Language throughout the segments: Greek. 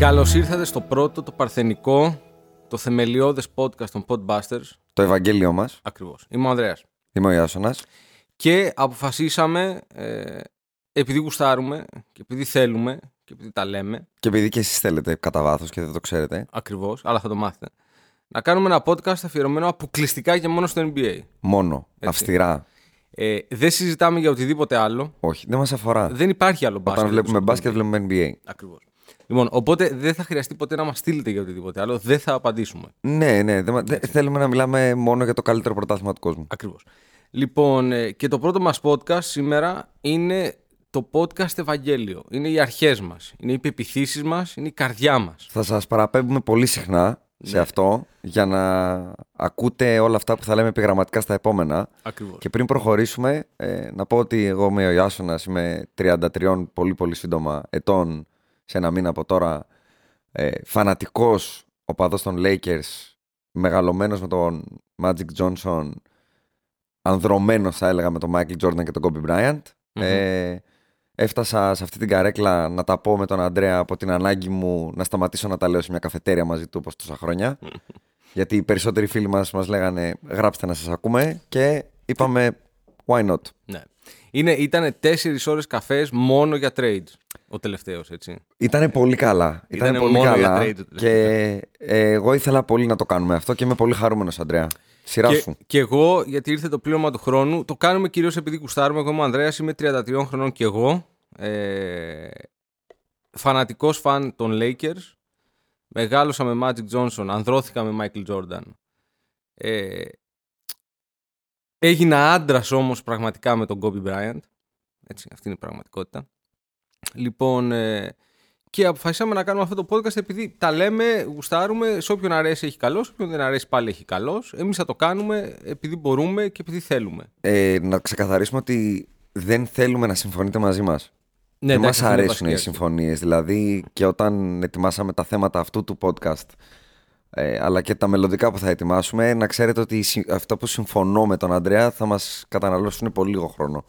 Καλώς ήρθατε στο πρώτο, το παρθενικό, το θεμελιώδες podcast των Podbusters. Το Ευαγγέλιο μας. Ακριβώς. Είμαι ο Ανδρέας. Είμαι ο Ιάσονας. Και αποφασίσαμε, ε, επειδή γουστάρουμε και επειδή θέλουμε και επειδή τα λέμε, Και επειδή και εσείς θέλετε κατά βάθος και δεν το ξέρετε, ακριβώς, αλλά θα το μάθετε, να κάνουμε ένα podcast αφιερωμένο αποκλειστικά και μόνο στο NBA. μόνο, αυστηρά. Ε, δεν συζητάμε για οτιδήποτε άλλο. Όχι, δεν μας αφορά. Δεν υπάρχει άλλο μπάσκετ. Όταν βλέπουμε στο μπάσκετ, NBA. βλέπουμε NBA. Ακριβώς. Λοιπόν, οπότε δεν θα χρειαστεί ποτέ να μας στείλετε για οτιδήποτε άλλο. Δεν θα απαντήσουμε. Ναι, ναι, δεν, μα- δεν- θέλουμε να μιλάμε μόνο για το καλύτερο πρωτάθλημα του κόσμου. Ακριβώς. Λοιπόν, ε, και το πρώτο μας podcast σήμερα είναι το podcast Ευαγγέλιο. Είναι οι αρχές μας. Είναι οι πεπιθήσεις μας. Είναι η καρδιά μας. Θα σας παραπέμπουμε πολύ συχνά σε Ναι. αυτό για να ακούτε όλα αυτά που θα λέμε επιγραμματικά στα επόμενα. Ακριβώς. Και πριν προχωρήσουμε, ε, να πω ότι εγώ είμαι ο Ιάσονας, είμαι 33 πολύ πολύ σύντομα ετών σε ένα μήνα από τώρα, ε, φανατικός οπαδός των Lakers, μεγαλωμένος με τον Magic Johnson, ανδρωμένος θα έλεγα με τον Michael Jordan και τον Kobe Bryant. Ε, έφτασα σε αυτή την καρέκλα να τα πω με τον Αντρέα από την ανάγκη μου να σταματήσω να τα λέω σε μια καφετέρια μαζί του όπως τόσα χρόνια. Γιατί οι περισσότεροι φίλοι μας μας λέγανε γράψτε να σας ακούμε και είπαμε why not; Ναι. Είναι, ήτανε 4 ώρες καφές μόνο για trades. Ο τελευταίος, έτσι. Ήτανε πολύ καλά. Ήτανε, Ήτανε πολύ μόνο για καλά. trade το και ε, εγώ ήθελα πολύ να το κάνουμε αυτό και είμαι πολύ χαρούμενος Αντρέα. Σειρά Και, σου. και εγώ, γιατί ήρθε το πλήρωμα του χρόνου, το κάνουμε κυρίως επειδή κουστάρουμε. Εγώ είμαι ο Ανδρέας, είμαι 33 χρονών και εγώ. Ε, φανατικός φαν των Lakers. Μεγάλωσα με Magic Johnson, ανδρώθηκα με Michael Jordan. Ε, έγινα άντρας όμως πραγματικά με τον Kobe Bryant. Έτσι, αυτή είναι η πραγματικότητα. Λοιπόν, ε, και αποφασίσαμε να κάνουμε αυτό το podcast επειδή τα λέμε, γουστάρουμε, σε όποιον αρέσει έχει καλός, σε όποιον δεν αρέσει πάλι έχει καλός. Εμείς θα το κάνουμε επειδή μπορούμε και επειδή θέλουμε. Ε, να ξεκαθαρίσουμε ότι δεν θέλουμε να συμφωνείτε μαζί μας. Ναι, δεν εντάξει, μας αυτό είναι αρέσουν οι βασική αρχή. συμφωνίες. Δηλαδή και όταν ετοιμάσαμε τα θέματα αυτού του podcast ε, αλλά και τα μελλοντικά που θα ετοιμάσουμε να ξέρετε ότι συ- αυτά που συμφωνώ με τον Αντρέα θα μας καταναλώσουν πολύ λίγο χρόνο.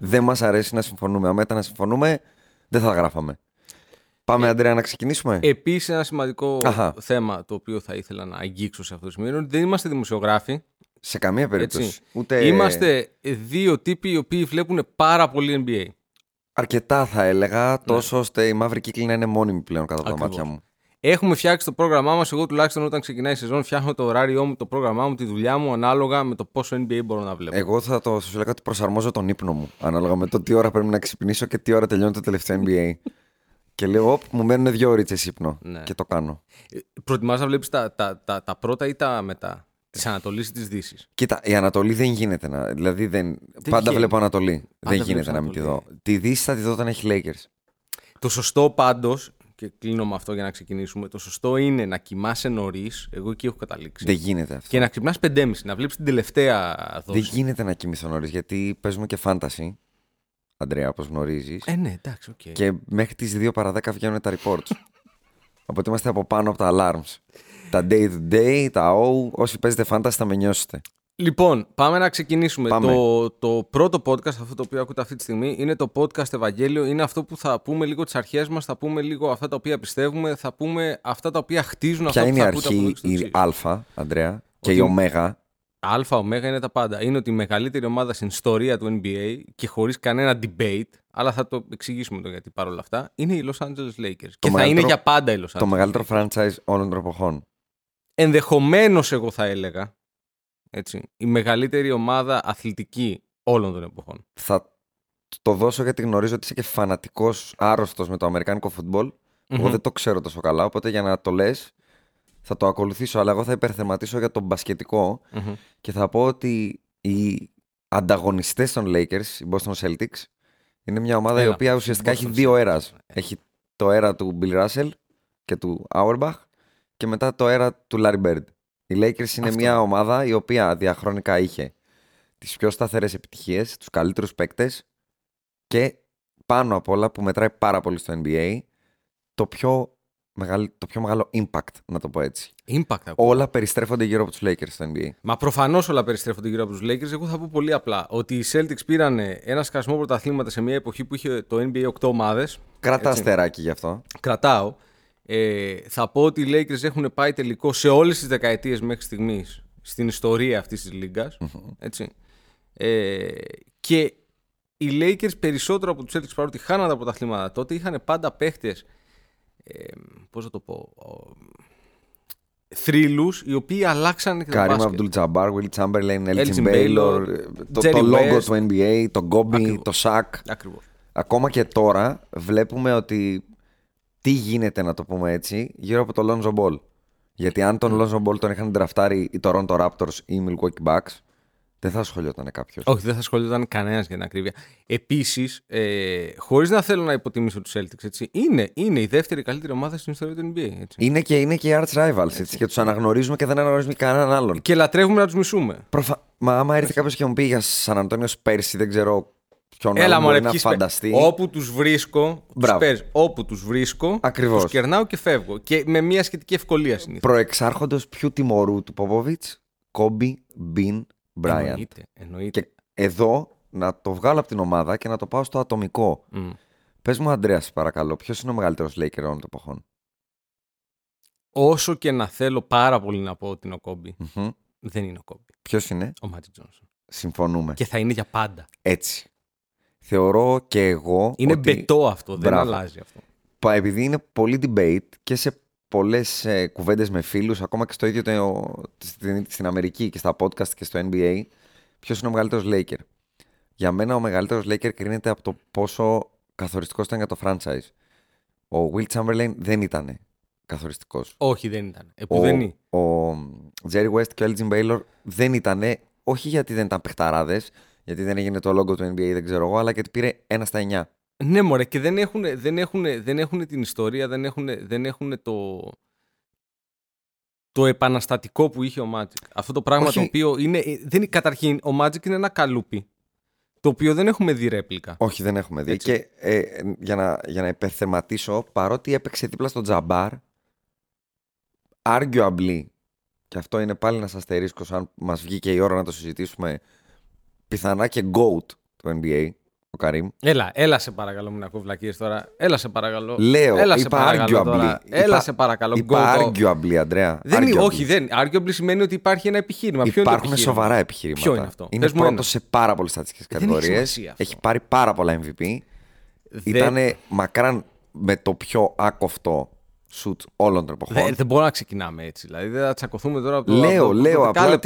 Δεν μας αρέσει να συμφωνούμε. Αν ήταν να συμφωνούμε δεν θα γράφαμε. Πάμε Αντρέα να ξεκινήσουμε; Επίσης ένα σημαντικό Αχα. θέμα το οποίο θα ήθελα να αγγίξω σε αυτό το σημείο είναι ότι δεν είμαστε δημοσιογράφοι. Σε καμία περίπτωση. Έτσι. Ούτε Είμαστε δύο τύποι οι οποίοι βλέπουν πάρα πολύ NBA. αρκετά θα έλεγα τόσο ώστε η μαύρη κύκλη να είναι μόνιμη πλέον κατά από τα Ναι. Ακριβώς. μάτια μου. Έχουμε φτιάξει το πρόγραμμά μας. Εγώ τουλάχιστον όταν ξεκινάει η σεζόν, φτιάχνω το ωράριό μου, το πρόγραμμά μου, τη δουλειά μου ανάλογα με το πόσο NBA μπορώ να βλέπω. Εγώ θα το σου λέγα ότι προσαρμόζω τον ύπνο μου ανάλογα με το τι ώρα πρέπει να ξυπνήσω και τι ώρα τελειώνει το τελευταίο NBA. και λέω, Οπ, μου μένουν δύο ώρες ύπνο. Ναι. Και το κάνω. Ε, Προτιμάς να βλέπεις τα, τα, τα, τα πρώτα ή τα μετά, τη Ανατολής ή τη Δύσης; Κοίτα, η Ανατολή δεν γίνεται να. Δηλαδή δεν. πάντα βγαίνει. βλέπω Ανατολή. δεν βλέπεις γίνεται να μην τη δω. Ανατολή. Τη Δύση θα τη δω όταν έχει Lakers. Το σωστό πάντως, και κλείνω με αυτό για να ξεκινήσουμε, το σωστό είναι να κοιμάσαι νωρίς. Εγώ εκεί έχω καταλήξει. Δεν γίνεται αυτό. Και να ξυπνάς 5.30, να βλέπεις την τελευταία Δεν δόση. γίνεται να κοιμηθώ νωρίς γιατί παίζουμε και fantasy. Αντρέα, όπως γνωρίζεις. Ε, ναι, εντάξει, οκ. Και μέχρι τις 2 παρα 10 βγαίνουν τα reports. Οπότε είμαστε από πάνω από τα alarms. Τα day to day, τα O, όσοι παίζετε φάνταση θα με νιώσετε. Λοιπόν, πάμε να ξεκινήσουμε. Πάμε. Το, το πρώτο podcast, αυτό το οποίο ακούτε αυτή τη στιγμή, είναι το podcast Ευαγγέλιο. Είναι αυτό που θα πούμε λίγο τις αρχές μας, θα πούμε λίγο αυτά τα οποία πιστεύουμε, θα πούμε αυτά τα οποία χτίζουν Ποια αυτά είναι η που θα ακούτε από εδώ αρχή, και στο η εξής. Α, Αντρέα, και Ότι- η Ω. Α, Ω είναι τα πάντα. Είναι ότι η μεγαλύτερη ομάδα στην ιστορία του NBA και χωρίς κανένα debate, αλλά θα το εξηγήσουμε το γιατί παρόλα αυτά, είναι οι Los Angeles Lakers. και θα είναι για πάντα οι Los Angeles Το μεγαλύτερο franchise όλων των εποχών. Ενδεχομένως, εγώ θα έλεγα, έτσι, η μεγαλύτερη ομάδα αθλητική όλων των εποχών. Θα το δώσω γιατί γνωρίζω ότι είσαι και φανατικός άρρωστος με το αμερικάνικο φουτμπολ. Εγώ δεν το ξέρω τόσο καλά, οπότε για να το λες, θα το ακολουθήσω. Αλλά εγώ θα υπερθεματίσω για το μπασκετικο και θα πω ότι οι ανταγωνιστές των Lakers, οι Boston Celtics, είναι μια ομάδα η οποία ουσιαστικά έχει δύο αίρα. Έχει το αίρα του Bill Russell και του Auerbach και μετά το αίρα του Larry Bird. Οι Lakers είναι μια ομάδα η οποία διαχρονικά είχε τις πιο σταθερές επιτυχίες, τους καλύτερους παίκτες και πάνω απ' όλα που μετράει πάρα πολύ στο NBA το πιο, μεγάλο, το πιο μεγάλο impact, να το πω έτσι. Impact Όλα περιστρέφονται γύρω από τους Lakers στο NBA. Μα προφανώς όλα περιστρέφονται γύρω από τους Lakers. Εγώ θα πω πολύ απλά ότι οι Celtics πήραν ένα σκασμό πρωταθλήματα σε μια εποχή που είχε το NBA 8 ομάδες. Κρατά αστεράκι γι' αυτό. Κρατάω. Ε, θα πω ότι οι Lakers έχουν πάει τελικό σε όλες τις δεκαετίες μέχρι στιγμής στην ιστορία αυτής της λιγκας Έτσι. Ε, και οι Lakers περισσότερο από τους Celtics παρότι χάναν τα πρωταθλήματα τότε είχαν πάντα παίχτες ε, πώς θα το πω θρύλους οι οποίοι αλλάξαν και Καρύμ Αμπτούλ Τζαμπάρ, Will Chamberlain, Elgin Baylor, το, το logo του NBA, το Gobi, το Shaq. Ακριβώς. Ακόμα και τώρα βλέπουμε ότι τι γίνεται, να το πούμε έτσι, γύρω από το Lonzo Ball. Γιατί αν τον Lonzo Ball τον είχαν τραφτάρει οι Toronto Raptors ή οι Milwaukee Bucks, δεν θα ασχολιόταν κάποιος. Όχι, δεν θα ασχολιόταν κανένας για την ακρίβεια. Επίσης, ε, χωρίς να θέλω να υποτιμήσω τους Celtics, έτσι, είναι, είναι η δεύτερη καλύτερη ομάδα στην ιστορία του NBA. Έτσι. Είναι, και, είναι και οι Arch Rivals έτσι, και τους αναγνωρίζουμε και δεν αναγνωρίζουμε κανέναν άλλον. Και λατρεύουμε να τους μισούμε. Προφα... Μα άμα έρθει κάποιος και μου πει για Σαν Αντώνιο πέρσι, δεν ξέρω ποιον Έλα, άλλο μπορεί να φανταστεί. Όπου τους βρίσκω, τους πες, όπου τους βρίσκω, τους κερνάω και φεύγω. Και με μια σχετική ευκολία συνήθως. Προεξάρχοντο ποιου τιμωρού του Ποπόβιτ, Κόμπι Μπιν Μπράιαντ. Εννοείται, εννοείται. Και εδώ να το βγάλω από την ομάδα και να το πάω στο ατομικό. Mm. Πες μου, Αντρέα, παρακαλώ, ποιος είναι ο μεγαλύτερος Laker όλων των εποχών; Όσο και να θέλω πάρα πολύ να πω ότι είναι ο κομπι δεν είναι ο Κόμπι. Ποιος είναι; Ο Μάτζι Τζόνσον. Συμφωνούμε. Και θα είναι για πάντα. Έτσι. Θεωρώ και εγώ. Είναι ότι... μπετό αυτό, δεν αλλάζει αυτό. Επειδή είναι πολύ debate και σε πολλές ε, κουβέντες με φίλους, ακόμα και στο ίδιο το, στην, στην Αμερική και στα podcast και στο NBA, ποιος είναι ο μεγαλύτερος Laker. Για μένα ο μεγαλύτερος Laker κρίνεται από το πόσο καθοριστικός ήταν για το franchise. Ο Will Chamberlain δεν ήταν καθοριστικός. Όχι, δεν ήταν. Επουδενή. Ο, ο Jerry West και ο Elgin Baylor δεν ήταν, όχι γιατί δεν ήταν παιχταράδες, γιατί δεν έγινε το logo του NBA, δεν ξέρω εγώ, αλλά γιατί πήρε ένα στα 9. Ναι, μωρέ, και δεν έχουν, δεν έχουν, δεν έχουν την ιστορία, δεν έχουν, δεν έχουν το, το επαναστατικό που είχε ο Magic. Αυτό το πράγμα το οποίο είναι. Δεν, καταρχήν, ο Magic είναι ένα καλούπι. Το οποίο δεν έχουμε δει ρέπλικα. Όχι, δεν έχουμε δει. Και ε, για, να, για να υπερθεματίσω, παρότι έπαιξε δίπλα στο Τζαμπάρ, arguably, και αυτό είναι πάλι ένας αστερίσκος, αν μας βγει και η ώρα να το συζητήσουμε, πιθανά και GOAT του NBA, ο Καρύμ. Έλα, έλα σε παρακαλώ, μην ακούω βλακίες τώρα. Έλα σε παρακαλώ. Λέω, έλα σε παρακαλώ τώρα. Έλα σε παρακαλώ. Είπα arguably, Αντρέα. Δεν είναι, όχι, δεν. Arguably σημαίνει ότι υπάρχει ένα επιχείρημα. Ποιο Υπάρχουν είναι σοβαρά επιχειρήματα. Ποιο είναι αυτό; Είναι πρώτο σε πάρα πολλές στατιστικές κατηγορίες. Έχει πάρει πάρα πολλά MVP. Δεν... Ήταν μακράν με το πιο άκοφτο σουτ όλων των εποχών. Δεν, δεν μπορούμε να ξεκινάμε έτσι. Δηλαδή δεν θα τσακωθούμε τώρα από το. Λέω, από, λέω απλά.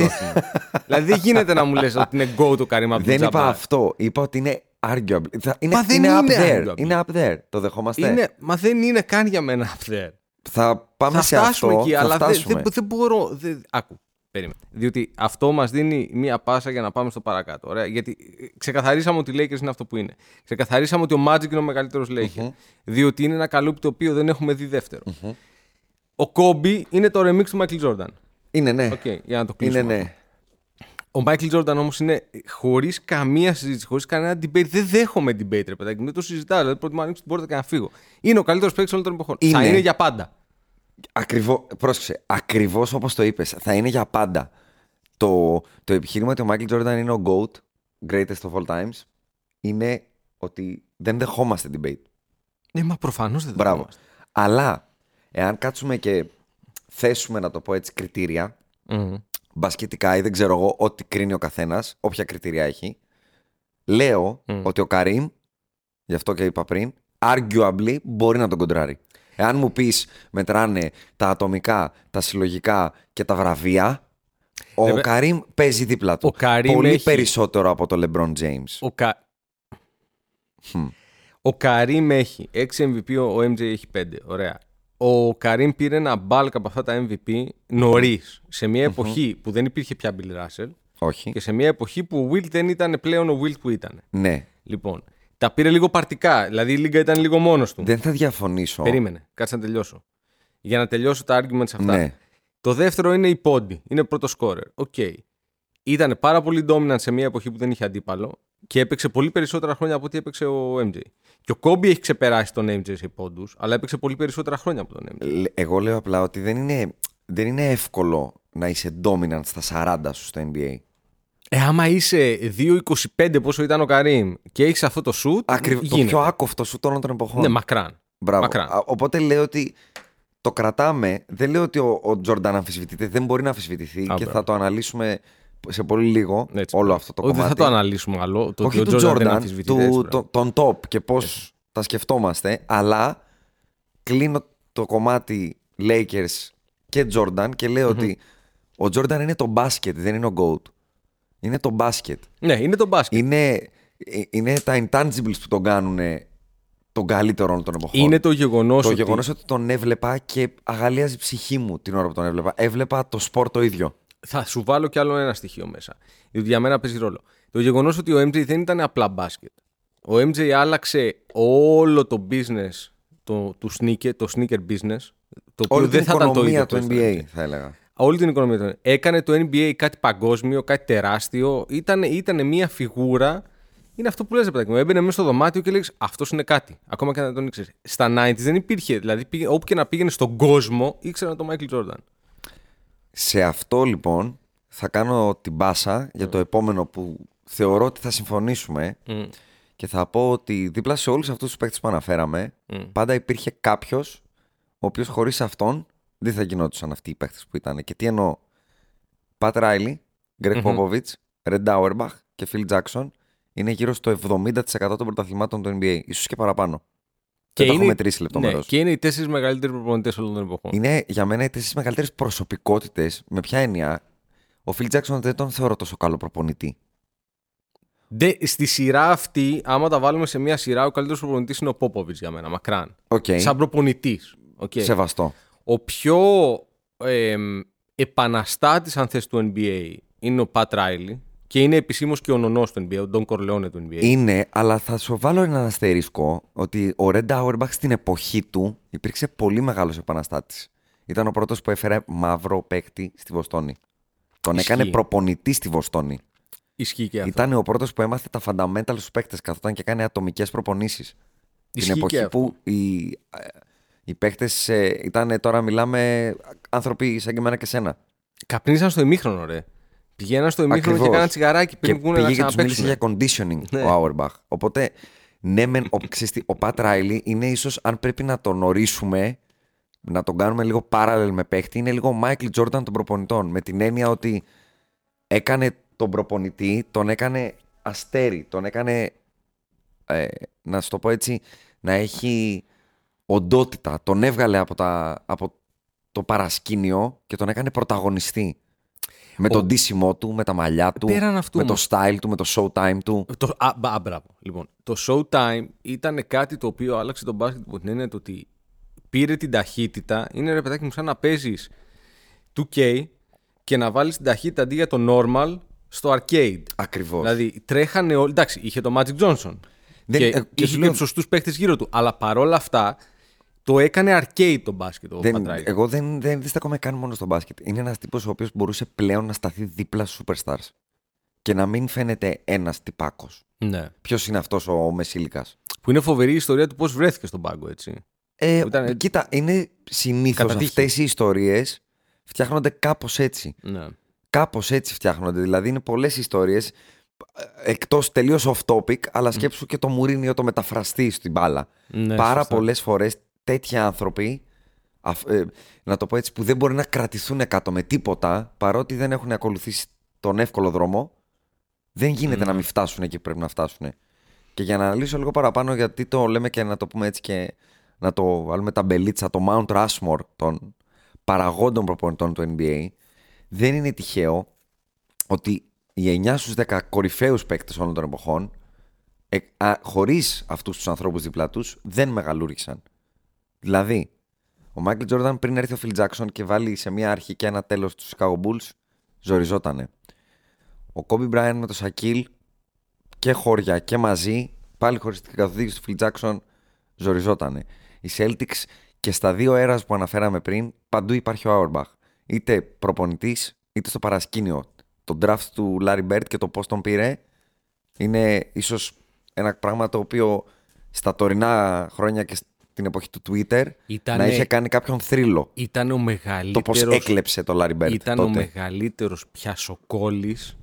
δηλαδή δεν γίνεται να μου λες ότι είναι go το καρύμα Δεν είπα αυτό. Είπα ότι είναι arguably. Είναι, μα δεν είναι, up there. Arguably. Είναι up there. Το δεχόμαστε. Είναι, μα δεν είναι καν για μένα up there. Θα πάμε θα σε αυτό. Εκεί, θα αλλά φτάσουμε. δεν, δεν μπορώ. Δεν, άκου. Περίμενε. Διότι αυτό μας δίνει μία πάσα για να πάμε στο παρακάτω. Ωραία. Γιατί ξεκαθαρίσαμε ότι οι Lakers είναι αυτό που είναι. Ξεκαθαρίσαμε ότι ο Magic είναι ο μεγαλύτερος Laker. Mm-hmm. Διότι είναι ένα καλούπι το οποίο δεν έχουμε δει δεύτερο. Mm-hmm. Ο Kobe είναι το remix του Michael Jordan. Είναι ναι. Okay, για να το κλείσουμε. Είναι ναι. Ο Michael Jordan όμως είναι χωρίς καμία συζήτηση, χωρίς κανένα debate. Δεν δέχομαι debate, ρε παιδάκι. Δεν το συζητάω. Δηλαδή, προτιμώ να ανοίξω την πόρτα και να φύγω. Είναι ο καλύτερος παίκτης όλων των εποχών. Είναι. Θα είναι για πάντα. Ακριβώ, πρόσεξε. Ακριβώς όπως το είπες. Θα είναι για πάντα. Το, το επιχείρημα ότι ο Michael Jordan είναι ο GOAT, greatest of all times, είναι ότι δεν δεχόμαστε debate. Ναι, μα προφανώς δεν Μπράβο. δεχόμαστε. Αλλά, εάν κάτσουμε και θέσουμε, να το πω έτσι, κριτήρια, mm μπασκετικά ή δεν ξέρω εγώ, ό,τι κρίνει ο καθένας, όποια κριτήρια έχει. Λέω ότι ο Καρύμ, γι' αυτό και είπα πριν, arguably μπορεί να τον κοντράρει. Εάν μου πεις μετράνε τα ατομικά, τα συλλογικά και τα βραβεία, ο Βέβαια, Καρύμ παίζει δίπλα του. ο Καρύμ Πολύ έχει- περισσότερο από το LeBron James. Ο, Κα... ο Καρύμ έχει 6 MVP, ο MJ έχει 5. Ωραία. Ο Καρύμ πήρε ένα μπάλκ από αυτά τα MVP νωρίς, σε μια εποχή που δεν υπήρχε πια Bill Russell Όχι. και σε μια εποχή που ο Wilt δεν ήταν πλέον ο Wilt που ήταν. Ναι. Λοιπόν, τα πήρε λίγο παρτικά. Δηλαδή η Λίγκα ήταν λίγο μόνος του. Δεν θα διαφωνήσω. Περίμενε, κάτσε να τελειώσω. Για να τελειώσω τα arguments αυτά. Ναι. Το δεύτερο είναι η πόντοι. Είναι πρώτο scorer. Οκ. Ήταν πάρα πολύ dominant σε μια εποχή που δεν είχε αντίπαλο και έπαιξε πολύ περισσότερα χρόνια από ό,τι έπαιξε ο MJ. Και ο Κόμπι έχει ξεπεράσει τον MJ σε πόντους, αλλά έπαιξε πολύ περισσότερα χρόνια από τον MJ. Λε- Εγώ λέω απλά ότι δεν είναι, δεν είναι εύκολο να είσαι dominant στα 40 σου στο NBA. Ε, άμα είσαι 2,25 πόσο ήταν ο Καρίμ και έχεις αυτό το shoot. Ακριβώς. Το γίνεται. πιο άκοφτο shoot όλων των εποχών. Ναι, μακράν. Μπράβο. μακράν. Α, Οπότε λέω ότι το κρατάμε. Δεν λέω ότι ο, ο Τζόρνταν αμφισβητείται. Δεν μπορεί να αμφισβητηθεί και μπράβο. θα το αναλύσουμε σε πολύ λίγο Έτσι, όλο μπράβο. αυτό το Όχι, κομμάτι. δεν θα το αναλύσουμε άλλο. Το Όχι ότι του ο Jordan δεν Τζόρνταν, αμφισβητείται, έτσι, του, μπράβο. το- τον top και πώς τα σκεφτόμαστε, αλλά κλείνω το κομμάτι Lakers και Jordan και λεω ότι ο Jordan είναι το μπάσκετ, δεν είναι ο GOAT. Είναι το μπάσκετ. Ναι, είναι το μπάσκετ. Είναι, ε, είναι τα intangibles που τον κάνουν τον καλύτερο όλων των εποχών. Είναι το γεγονός το ότι. γεγονός ότι τον έβλεπα και αγαλίαζε η ψυχή μου την ώρα που τον έβλεπα. Έβλεπα το σπορ το ίδιο. Θα σου βάλω κι άλλο ένα στοιχείο μέσα. Διότι για μένα παίζει ρόλο. Το γεγονός ότι ο MJ δεν ήταν απλά μπάσκετ. Ο MJ άλλαξε όλο το business το, του sneaker, το sneaker business. Το οποίο Όλη δεν την θα ήταν το ίδιο οικονομία του χωρίς το NBA θα έλεγα. Όλη την οικονομία του. Έκανε το NBA κάτι παγκόσμιο, κάτι τεράστιο. Ήταν, ήταν μια φιγούρα. Είναι αυτό που λες, ρε παιδάκι μου. Έμπαινε μέσα στο δωμάτιο και λέγεις Αυτός είναι κάτι. Ακόμα και να τον ήξερες. Στα 90s δεν υπήρχε. Δηλαδή, πήγε, όπου και να πήγαινε στον κόσμο, ήξεραν τον Michael Jordan. Σε αυτό λοιπόν θα κάνω την πάσα για το επόμενο που θεωρώ ότι θα συμφωνήσουμε και θα πω ότι δίπλα σε όλους αυτούς τους παίκτες που αναφέραμε πάντα υπήρχε κάποιος ο οποίος χωρίς αυτόν δεν θα γινόντουσαν αυτοί οι παίκτες που ήταν. Και τι εννοώ. Πατ Ράιλι, Γκρεγκ Πόποβιτς, Ρεντ Άουερμπαχ και Φιλ Τζάκσον είναι γύρω στο 70% των πρωταθλημάτων του NBA, ίσως και παραπάνω. Και δεν το έχω μετρήσει λεπτομερώς. Ναι, και είναι οι τέσσερις μεγαλύτεροι προπονητές όλων των εποχών. Είναι για μένα οι τέσσερις μεγαλύτερες προσωπικότητες. Με ποια έννοια. Ο Φιλ Τζάκσον δεν τον θεωρώ τόσο καλό προπονητή. Δε, στη σειρά αυτή, άμα τα βάλουμε σε μια σειρά, ο καλύτερος προπονητής είναι ο Πόποβιτς για μένα, μακράν. Οκ. Σαν προπονητής. Σεβαστό. Ο πιο ε, επαναστάτης, αν θες, του NBA είναι ο Πατ Ράιλι και είναι επισήμως και ο νονός του NBA, ο Ντόν Κορλεόνε του NBA. Είναι, αλλά θα σου βάλω ένα αστερίσκο ότι ο Ρεντ Auerbach στην εποχή του υπήρξε πολύ μεγάλος επαναστάτης. Ήταν ο πρώτος που έφερε μαύρο παίκτη στη Βοστόνη. Τον Ισχύει. έκανε προπονητή στη Βοστόνη. Ισχύει και αυτό. Ήταν ο πρώτος που έμαθε τα fundamental στους παίκτες, καθόταν και έκανε ατομικές προπονήσεις. Την Ισχύει και εποχή αυτό. που οι, ε, οι παίκτε ήταν, τώρα μιλάμε, άνθρωποι σαν και εμένα και σένα. Καπνίζαν στο ημίχρονο, ρε. Πηγαίναν στο ημίχρονο και Ακριβώς. έκαναν τσιγαράκι Και πριν βγουν να πήγε και τους μίλησε ξαναπαίξουν. για conditioning Ναι. ο Auerbach. Οπότε, ναι, μεν, ο, ξέρεις τι, ο Πατ Ράιλι είναι ίσως, αν πρέπει να τον ορίσουμε, να τον κάνουμε λίγο parallel με παίχτη, είναι λίγο ο Michael Jordan των προπονητών. Με την έννοια ότι έκανε τον προπονητή, τον έκανε αστέρι, τον έκανε, ε, να σου το πω έτσι, να έχει οντότητα. Τον έβγαλε από, τα, από το παρασκήνιο και τον έκανε πρωταγωνιστή. Με τον ντύσιμό του, με τα μαλλιά του, Πέραν αυτού με το όμως. style του, με το showtime του. Το, α, μπα- α, μπράβο. Λοιπόν, το Showtime ήταν κάτι το οποίο άλλαξε τον μπάσκετ από την έννοια του ότι πήρε την ταχύτητα. Είναι ρε παιδάκι μου σαν να παίζεις 2K και να βάλεις την ταχύτητα αντί για το normal στο arcade. Ακριβώς. Δηλαδή τρέχανε όλοι. Εντάξει, είχε το Magic Johnson. Δεν- και ε, και είχε σου και λέω- τους σωστούς παίχτε γύρω του. Αλλά παρόλα αυτά το έκανε arcade το μπάσκετ. Ο δεν, Πατράιλι. εγώ δεν, δεν, δεν στέκομαι καν μόνο στο μπάσκετ. Είναι ένας τύπος ο οποίος μπορούσε πλέον να σταθεί δίπλα στους superstars. Και να μην φαίνεται ένας τυπάκος. Ναι. Ποιος είναι αυτός ο Μεσήλικας; Που είναι φοβερή η ιστορία του πώς βρέθηκε στον πάγκο, έτσι. Ε, Ήταν- Κοίτα, είναι συνήθως Κατά τύχη. αυτές οι ιστορίες φτιάχνονται κάπως έτσι. Ναι. Κάπως έτσι φτιάχνονται. Δηλαδή είναι πολλές ιστορίες εκτός τελείως off topic, αλλά σκέψου και το Μουρίνιο το μεταφραστή στην μπάλα. Ναι, Πάρα σωστά. πολλές φορές τέτοιοι άνθρωποι αφ- ε, να το πω έτσι, που δεν μπορεί να κρατηθούν κάτω με τίποτα, παρότι δεν έχουν ακολουθήσει τον εύκολο δρόμο, δεν γίνεται να μην φτάσουν εκεί που πρέπει να φτάσουν. Και για να αναλύσω λίγο παραπάνω, γιατί το λέμε και να το πούμε έτσι και να το βάλουμε τα μπελίτσα, το Mount Rushmore των παραγόντων προπονητών του NBA, δεν είναι τυχαίο ότι οι 9 στους 10 κορυφαίους παίκτες όλων των εποχών, ε, α, χωρίς αυτούς τους ανθρώπους δίπλα τους, δεν μεγαλούργησαν. Δηλαδή, ο Μάικλ Τζόρνταν πριν έρθει ο Φιλ Τζάξον και βάλει σε μια αρχή και ένα τέλος τους Chicago Bulls, ζοριζότανε. Ο Κόμπι Μπράιν με το Σακίλ και χώρια και μαζί, πάλι χωρίς την καθοδήγηση του Φιλ Τζάξον, ζοριζότανε. Οι Celtics και στα δύο έρας που αναφέραμε πριν, παντού υπάρχει ο Auerbach. Είτε προπονητής, είτε στο παρασκήνιο. Το draft του Larry Bird και το πώς τον πήρε είναι ίσως ένα πράγμα το οποίο στα τωρινά χρόνια και στην εποχή του Twitter Ήτανε- να είχε κάνει κάποιον θρύλο. Ήταν ο Το μεγαλύτερος... πώς έκλεψε το Larry Bird Ήταν ο τότε. μεγαλύτερος πιασοκόλλης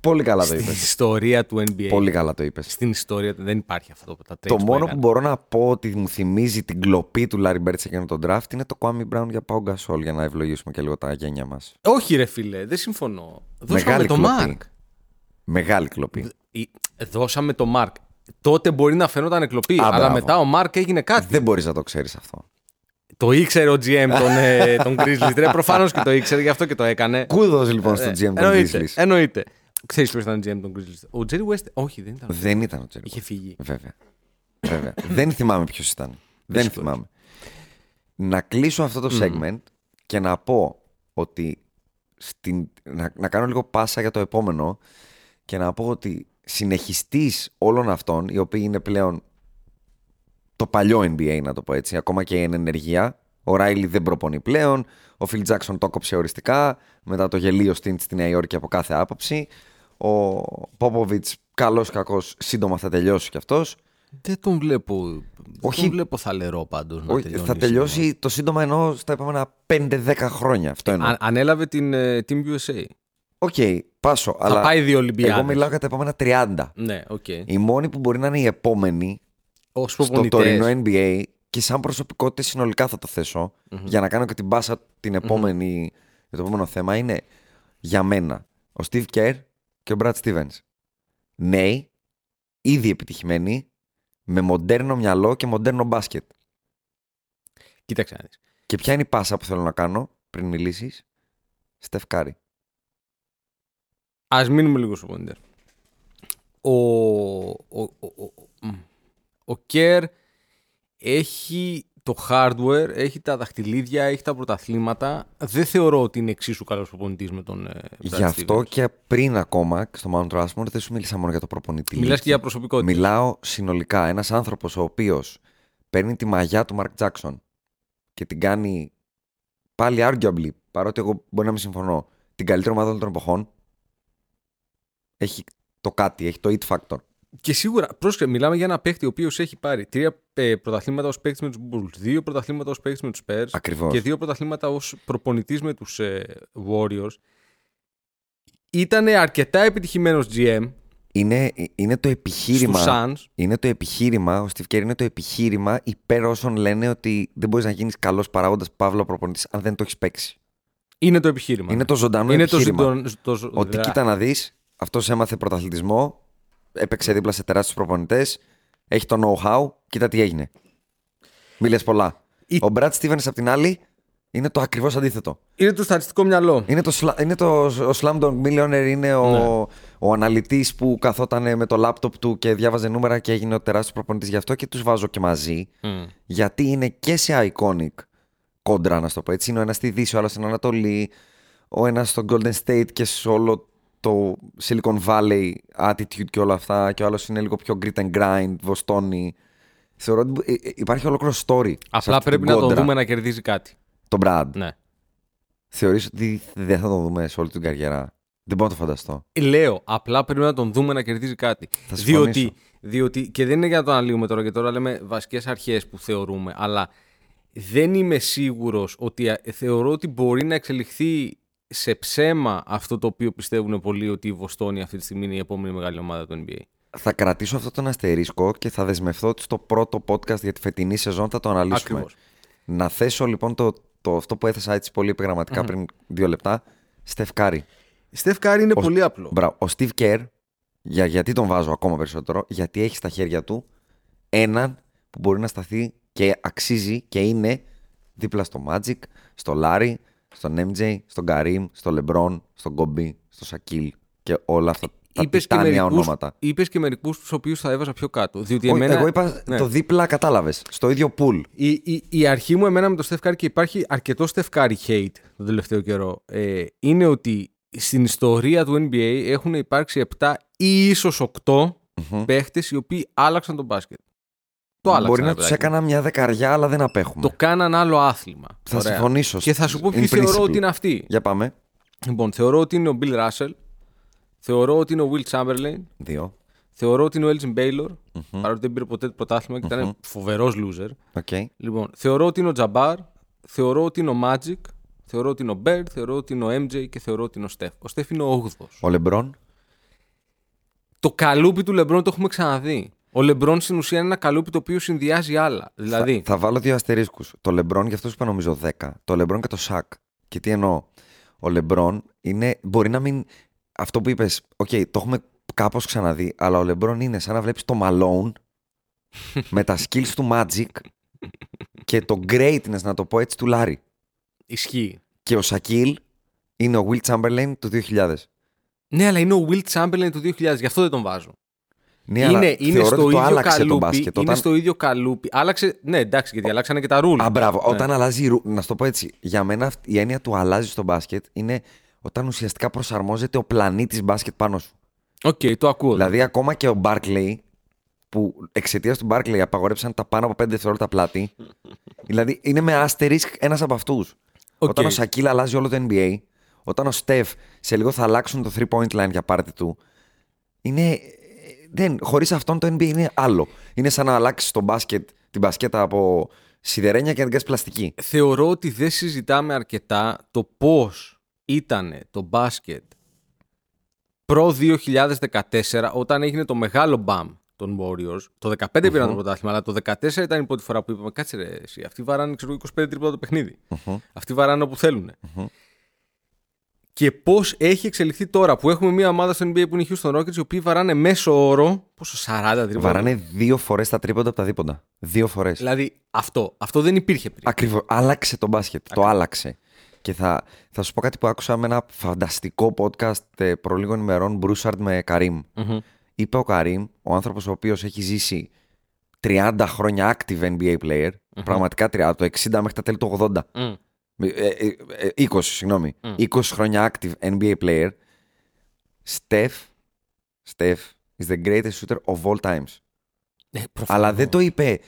Πολύ καλά το στην είπες. ιστορία του NBA. Πολύ καλά το είπες. Στην ιστορία του. Δεν υπάρχει αυτό τα trades Το που μόνο που έκανε. μπορώ να πω ότι μου θυμίζει την κλοπή του Larry Bird σε εκείνο τον draft είναι το Kwame Brown για Pau Gasol για να ευλογήσουμε και λίγο τα γένια μας. Όχι ρε φίλε, δεν συμφωνώ. Δώσαμε Μεγάλη το κλοπή. Μάρκ. Μεγάλη κλοπή. Ή- Δώσαμε το Μάρκ. Τότε μπορεί να φαινόταν εκλοπή, Α, αλλά μπράβο. μετά ο Μάρκ έγινε κάτι. Δεν μπορείς να το ξέρεις αυτό. Το ήξερε ο GM τον, ε, τον Grizzlies. Ρε, προφανώς και το ήξερε, γι' αυτό και το έκανε. Κούδος λοιπόν στο Ε, GM των εννοείται, Grizzlies. Εννοείται. Ξέρεις ποιος ήταν ο GM των Grizzlies. Ο Jerry West. Όχι, δεν ήταν. Δεν ήταν ο Jerry Είχε West. φύγει. Βέβαια. Βέβαια. Δεν θυμάμαι ποιος ήταν. Δεν Δύσκολο. θυμάμαι. Να κλείσω αυτό το segment και να πω ότι στην, να, να κάνω λίγο πάσα για το επόμενο και να πω ότι συνεχιστής όλων αυτών, οι οποίοι είναι πλέον το παλιό NBA, να το πω έτσι, ακόμα και εν ενεργεία. Ο Ράιλι δεν προπονεί πλέον. Ο Φιλ Τζάκσον το 'κοψε οριστικά μετά το γελίο stint στη Νέα Υόρκη από κάθε άποψη. Ο Πόποβιτς, καλός κακός, σύντομα θα τελειώσει κι αυτός. Δεν τον βλέπω. Δεν Όχι. τον βλέπω θαλερό πάντως να τελειώνει Θα τελειώσει σύντομα. το σύντομα ενώ στα επόμενα 5-10 χρόνια. Αυτό εννοώ. Α- ανέλαβε την ε, Team USA. Οκ, πάσο. Θα αλλά πάει δύο Ολυμπιάδες. Εγώ μιλάω για τα επόμενα 30. Ναι, οκ. Οι μόνοι που μπορεί να είναι οι επόμενοι Ως στο προπονητές. τωρινό NBA και σαν προσωπικότητε συνολικά θα το θεσω για να κάνω και την πάσα την επόμενη, για το επόμενο θέμα είναι για μένα ο Steve Kerr και ο Brad Stevens. Νέοι, ήδη επιτυχημένοι, με μοντέρνο μυαλό και μοντέρνο μπάσκετ. Κοίταξε να δεις. Και ποια είναι η πάσα που θέλω να κάνω πριν μιλήσεις, Steph Curry. Ας μείνουμε λίγο στο πόντερ. Ο, ο, ο, ο, μ. ο Κέρ έχει το hardware, έχει τα δαχτυλίδια, έχει τα πρωταθλήματα. Δεν θεωρώ ότι είναι εξίσου καλός προπονητής με τον ε, Brad Γι' αυτό Stevens. και πριν ακόμα στο Mount Rushmore δεν σου μίλησα μόνο για το προπονητή. Μιλάς και για προσωπικότητα. Μιλάω συνολικά. Ένας άνθρωπος ο οποίος παίρνει τη μαγιά του Mark Jackson και την κάνει πάλι arguably, παρότι εγώ μπορεί να μην συμφωνώ, την καλύτερη ομάδα όλων των εποχών. Έχει το κάτι, έχει το it factor. Και σίγουρα, πρόσεχε, μιλάμε για ένα παίκτη ο οποίος έχει πάρει τρία ε, πρωταθλήματα ως παίκτης με τους Bulls, δύο πρωταθλήματα ως παίκτης με τους Spurs Ακριβώς. και δύο πρωταθλήματα ως προπονητής με τους ε, Warriors. Ήταν αρκετά επιτυχημένος GM Είναι, είναι το επιχείρημα. στους Suns. Είναι το επιχείρημα, ο Steve Kerr είναι το επιχείρημα υπέρ όσων λένε ότι δεν μπορείς να γίνεις καλός παράγοντας παύλα προπονητής αν δεν το έχεις παίξει. Είναι το επιχείρημα. Είναι το ζωντανό Είναι το επιχείρημα. ζητον- το ζω- Ότι δρα- κοίτα να δεις, αυτός έμαθε πρωταθλητισμό, έπαιξε δίπλα σε τεράστιους προπονητές, έχει το know-how, κοίτα τι έγινε. Μίλες πολλά. Η- Ο Brad Stevens απ' την άλλη είναι το ακριβώς αντίθετο. Είναι το στατιστικό μυαλό. Είναι το, sla- είναι το ο Slamdog Millionaire, είναι ο, Ναι. ο αναλυτής που καθόταν με το λάπτοπ του και διάβαζε νούμερα και έγινε ο τεράστιος προπονητής. Γι' αυτό και τους βάζω και μαζί, Μμ. γιατί είναι και σε iconic κόντρα, να στο πω έτσι. Είναι ο ένας στη Δύση, ο άλλος στην Ανατολή, ο ένας στο Golden State και σε όλο το Silicon Valley attitude και όλα αυτά. Και ο άλλος είναι λίγο πιο grit and grind, βοστόνη. Θεωρώ ότι ε, ε, υπάρχει ολόκληρο story. σε Απλά αυτή πρέπει την να τον κόντρα. δούμε να κερδίζει κάτι. Τον Brad. Ναι. Θεωρείς ότι δεν θα τον δούμε σε όλη την καριέρα; Δεν μπορώ να το φανταστώ. Λέω, απλά πρέπει να τον δούμε να κερδίζει κάτι. Θα συμφωνήσω. διότι, διότι, και δεν είναι για να το αναλύουμε τώρα, και τώρα λέμε βασικές αρχές που θεωρούμε, αλλά δεν είμαι σίγουρος ότι α, θεωρώ ότι μπορεί να εξελιχθεί σε ψέμα αυτό το οποίο πιστεύουν πολλοί ότι η Βοστόνη αυτή τη στιγμή είναι η επόμενη μεγάλη ομάδα του NBA. Θα κρατήσω αυτό τον αστερίσκο και θα δεσμευτώ ότι στο πρώτο podcast για τη φετινή σεζόν θα το αναλύσουμε. Ακριβώς. Να θέσω λοιπόν το το, αυτό που έθεσα έτσι πολύ επιγραμματικά πριν δύο λεπτά. Στεφ Κάρι. Στεφ Κάρι είναι Ο- πολύ απλό. Μπράβο. Ο Steve Kerr, για, γιατί τον βάζω ακόμα περισσότερο, γιατί έχει στα χέρια του έναν που μπορεί να σταθεί και αξίζει και είναι δίπλα στο Magic, στο Larry, στον MJ, στον Karim, στο LeBron, στον Kobe, στο Σακίλ και όλα αυτά τα Είπες και, τιτάνια μερικούς, ονόματα. είπες και μερικούς τους οποίους θα έβαζα πιο κάτω. Διότι Όχι, εμένα, Εγώ είπα ναι. το δίπλα, κατάλαβες. Στο ίδιο pool. η, η, η αρχή μου εμένα με το Steph Curry και υπάρχει αρκετό Steph Curry hate τον τελευταίο καιρό ε, είναι ότι στην ιστορία του NBA έχουν υπάρξει 7 ή ίσως 8 Μμμ. παίχτες οι οποίοι άλλαξαν το μπάσκετ. Το άλλαξαν. Μπορεί ρε να τους παιδάκι μου. έκανα μια δεκαριά, αλλά δεν απέχουμε. Το κάναν άλλο άθλημα. Θα Ωραία. συμφωνήσω. Και θα σου πω In ποιοι θεωρώ principle. ότι είναι αυτοί. Για πάμε. Λοιπόν, θεωρώ ότι είναι ο Bill Russell. Θεωρώ ότι είναι ο Wilt Chamberlain. Δύο. Θεωρώ ότι είναι ο Elgin Baylor. Παρότι δεν πήρε ποτέ το πρωτάθλημα και ήταν φοβερός loser. OK. Λοιπόν, θεωρώ ότι είναι ο Jabbar. Θεωρώ ότι είναι ο Magic. Θεωρώ ότι είναι ο Bird. Θεωρώ ότι είναι ο MJ και θεωρώ ότι είναι ο Steph. Ο Steph είναι ο 8ο. Ο Λεμπρόν. Το καλούπι του LeBron το έχουμε ξαναδεί. Ο LeBron στην ουσία είναι ένα καλούπι το οποίο συνδυάζει άλλα. Δηλαδή, Θα, θα βάλω δύο αστερίσκους. Το Λεμπρόν, για αυτό σου είπα νομίζω 10. Το Λεμπρόν και το Σακ. Και τι εννοώ. Ο Λεμπρόν είναι. Μπορεί να μην. Αυτό που είπες, οκ, το έχουμε κάπως ξαναδεί, αλλά ο Λεμπρόν είναι σαν να βλέπεις το Malone με τα skills του Magic και το greatness, να το πω έτσι, του Λάρι. ισχύει. Και ο Σακίλ είναι ο Wilt Chamberlain του 2000. Ναι, αλλά είναι ο Wilt Chamberlain του 2000, γι' αυτό δεν τον βάζω. Ναι, αλλά είναι είναι θεωρώ στο ότι το ίδιο άλλαξε καλούπι. το μπάσκετ. Είναι Όταν... στο ίδιο καλούπι. Άλλαξε. Ναι, εντάξει, γιατί αλλάξανε και τα rules. Α, μπράβο. Ναι. Όταν αλλάζει. η ρου- Να σου το πω έτσι. Για μένα αυτή- η έννοια του αλλάζει στο μπάσκετ είναι όταν ουσιαστικά προσαρμόζεται ο πλανήτης μπάσκετ πάνω σου. Οκ, το ακούω. Δηλαδή, ακόμα και ο Μπάρκλεϊ, που εξαιτίας του Μπάρκλεϊ απαγορέψαν τα πάνω από 5 δευτερόλεπτα πλάτη. δηλαδή, είναι με asterisk ένας από αυτούς. Οκ. Όταν ο Σακίλ αλλάζει όλο το NBA, όταν ο Στεφ σε λίγο θα αλλάξουν το 3-point line για πάρτι του. Είναι. Δεν, χωρίς αυτόν το NBA είναι άλλο. Είναι σαν να αλλάξεις το μπάσκετ, την μπασκέτα από σιδερένια και να την κάνεις πλαστική. Θεωρώ ότι δεν συζητάμε αρκετά το πώς ήταν το μπάσκετ προ 2014 όταν έγινε το μεγάλο μπαμ των Warriors. Το 15 πήραν το πρωτάθλημα, αλλά το 14 ήταν η πρώτη φορά που είπαμε κάτσε ρε εσύ, αυτοί βαράνε ξέρω, 25 τρίποντα το παιχνίδι. Αυτοί βαράνε όπου θέλουν. Και πώς έχει εξελιχθεί τώρα που έχουμε μια ομάδα στο NBA που είναι οι Houston Rockets, οι οποίοι βαράνε μέσο όρο. Πόσο 40 τρίποντα. Βαράνε δύο φορές τα τρίποντα από τα δίποντα. Δύο φορές. Δηλαδή αυτό. Αυτό δεν υπήρχε πριν. Ακριβώς. Άλλαξε το μπάσκετ. Το άλλαξε. Και θα, θα σου πω κάτι που άκουσα με ένα φανταστικό podcast ε, προ λίγων ημερών, Μπρούσαρντ με Καρύμ. Είπε ο Καρύμ, ο άνθρωπος ο οποίος έχει ζήσει 30 χρόνια active NBA player, πραγματικά 30, από το 60 μέχρι τα τέλη του 80. Μμ. Ε, ε, ε, 20, συγγνώμη. 20 χρόνια active NBA player. Steph, Steph is the greatest shooter of all times. Ε, προφανώς. Αλλά δεν το είπε ε,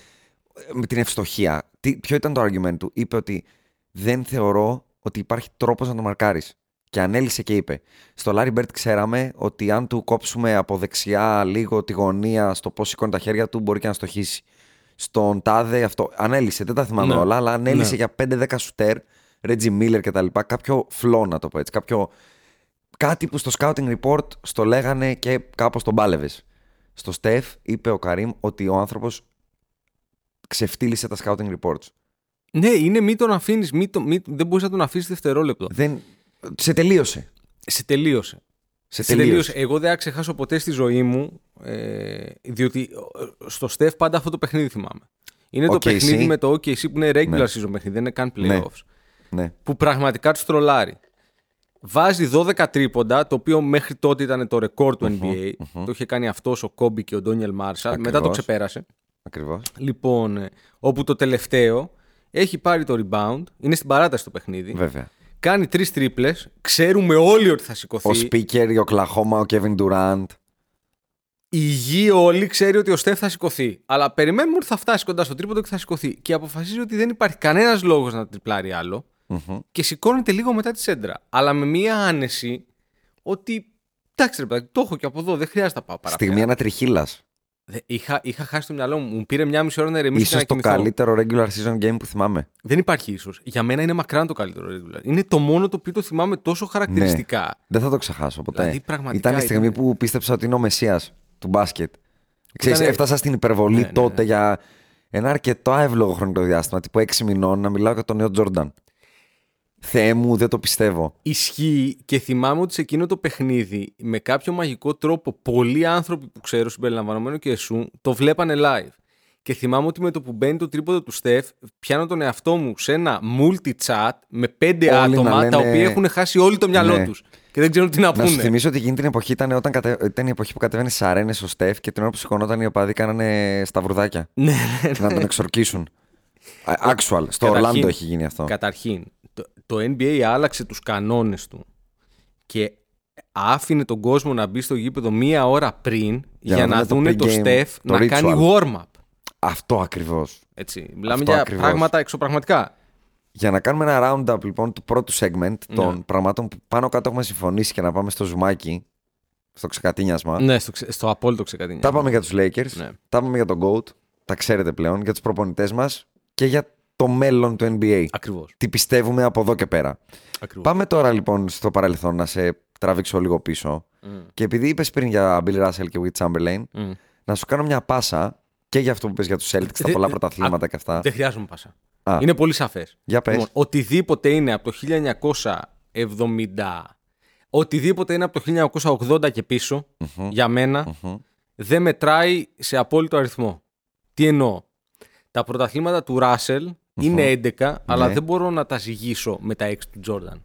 με την ευστοχία. Τι, ποιο ήταν το argument του; Είπε ότι δεν θεωρώ ότι υπάρχει τρόπος να το μαρκάρεις. Και ανέλησε και είπε. Στο Larry Bird ξέραμε ότι αν του κόψουμε από δεξιά λίγο τη γωνία στο πώς σηκώνει τα χέρια του μπορεί και να στοχίσει. Στον Τάδε αυτό. Ανέλησε, δεν τα θυμάμαι Ναι. όλα, αλλά ανέλησε Ναι. για 5-10 σουτέρ, Reggie Miller κτλ. Κάποιο φλό να το πω έτσι. Κάποιο... Κάτι που στο scouting report στο λέγανε και κάπως τον πάλευες. Στο Steph είπε ο Καρύμ ότι ο άνθρωπος ξεφτύλισε τα scouting reports. Ναι, είναι μη τον αφήνεις, μη το, μη, δεν μπορείς να τον αφήσεις δευτερόλεπτο. Δεν... Σε τελείωσε. Σε τελείωσε. Σε Σε τελείωσε. Εγώ δεν θα ξεχάσω ποτέ στη ζωή μου, ε, διότι ε, στο Στεφ πάντα αυτό το παιχνίδι θυμάμαι. Είναι το OKC. παιχνίδι με το OKC που είναι regular Ναι. season παιχνίδι, δεν είναι καν Ναι. playoffs. Ναι. Που πραγματικά τους τρολάρει. Βάζει 12 τρίποντα, το οποίο μέχρι τότε ήταν το ρεκόρ του NBA. Το είχε κάνει αυτός ο Κόμπι και ο Ντόνιελ Μάρσαλ. Μετά το Ακριβώς. ξεπέρασε. Ακριβώς. Λοιπόν, ε, όπου το τελευταίο έχει πάρει το rebound, είναι στην παράταση το παιχνίδι. Βέβαια. Κάνει τρεις τρίπλες. Ξέρουμε όλοι ότι θα σηκωθεί. Ο Speaker, ο Κλαχώμα, ο Kevin Durant. Η γη όλη ξέρει ότι ο Στεφ θα σηκωθεί. Αλλά περιμένουμε ότι θα φτάσει κοντά στο τρίποντο και θα σηκωθεί. Και αποφασίζει ότι δεν υπάρχει κανένας λόγος να τριπλάρει άλλο. Μμμ. Και σηκώνεται λίγο μετά τη σέντρα. Αλλά με μία άνεση ότι. Εντάξει, ρε παιδάκι, το έχω και από εδώ, δεν χρειάζεται να πάω παραπέρα. Στιγμή ανατριχίλα. Δε- Είχα, είχα χάσει το μυαλό μου. Μου πήρε μία μισή ώρα να ηρεμήσει και να σω το κοιμηθώ. καλύτερο regular season game που θυμάμαι. Δεν υπάρχει ίσως. Για μένα είναι μακράν το καλύτερο regular. Είναι το μόνο το οποίο το θυμάμαι τόσο χαρακτηριστικά. Δεν θα το ξεχάσω ποτέ. Δηλαδή, πραγματικά ήταν η στιγμή ήταν- που πίστεψα ότι είναι ο Μεσσίας του μπάσκετ. Ξέρεις, Ήτανε- έφτασα στην υπερβολή Ναι, ναι, τότε για ένα αρκετό εύλογο χρονικό διάστημα, τύπου 6 μηνών, να μιλάω για τον νέο Τζόρνταν. Θεέ μου, δεν το πιστεύω. Ισχύει και θυμάμαι ότι σε εκείνο το παιχνίδι με κάποιο μαγικό τρόπο πολλοί άνθρωποι που ξέρω συμπεριλαμβανομένου και εσύ το βλέπανε live. Και θυμάμαι ότι με το που μπαίνει το τρίποδο του Στεφ, πιάνω τον εαυτό μου σε ένα multi-chat με πέντε Όλοι άτομα να λένε- τα οποία έχουν χάσει όλο το μυαλό Ναι. τους και δεν ξέρουν τι να Να σου πούνε. θυμίσω ότι εκείνη την εποχή ήταν, όταν κατε... ήταν η εποχή που κατεβαίνει στι αρένες ο Στεφ και την ώρα που σηκωνόταν οι οπαδοί κάνανε σταυρουδάκια. Ναι, ναι, να τον εξορκίσουν. Α, Actual. Στο Καταρχήν- Ορλάντο έχει γίνει αυτό. Καταρχήν, το, το NBA άλλαξε τους κανόνες του και άφηνε τον κόσμο να μπει στο γήπεδο μία ώρα πριν για, να να δούνε δούνε το το pregame, Στεφ το να κάνει ritual. warm-up. Αυτό ακριβώς. Έτσι. Μιλάμε Αυτό για ακριβώς. πράγματα εξωπραγματικά. Για να κάνουμε ένα roundup λοιπόν του πρώτου segment των Ναι. πραγμάτων που πάνω κάτω έχουμε συμφωνήσει και να πάμε στο ζουμάκι, στο ξεκατίνιασμα. Ναι, στο, ξε- στο απόλυτο ξεκατίνια. Τα είπαμε για τους Lakers, Ναι. τα είπαμε για τον GOAT, τα ξέρετε πλέον, για τους προπονητές μας και για το μέλλον του NBA. Ακριβώς. Τι πιστεύουμε από εδώ και πέρα. Ακριβώς. Πάμε τώρα λοιπόν στο παρελθόν να σε τραβήξω λίγο πίσω. Μμ. Και επειδή είπες πριν για Bill Russell και Wilt Chamberlain, Μμ. να σου κάνω μια πάσα και για αυτό που είπες για τους Celtics, τα Ε, πολλά ε, πρωταθλήματα α, και αυτά. Δεν χρειάζομαι πάσα. Α. Είναι πολύ σαφές. Για πες. Λοιπόν, οτιδήποτε είναι από το 1970, οτιδήποτε είναι από το 1980 και πισω για μένα, Μμμ. δεν μετράει σε απόλυτο αριθμό. Τι εννοώ; Τα πρωταθλήματα του Ράσελ είναι 11, αλλά Ναι. δεν μπορώ να τα ζυγίσω με τα 6 του Τζόρνταν.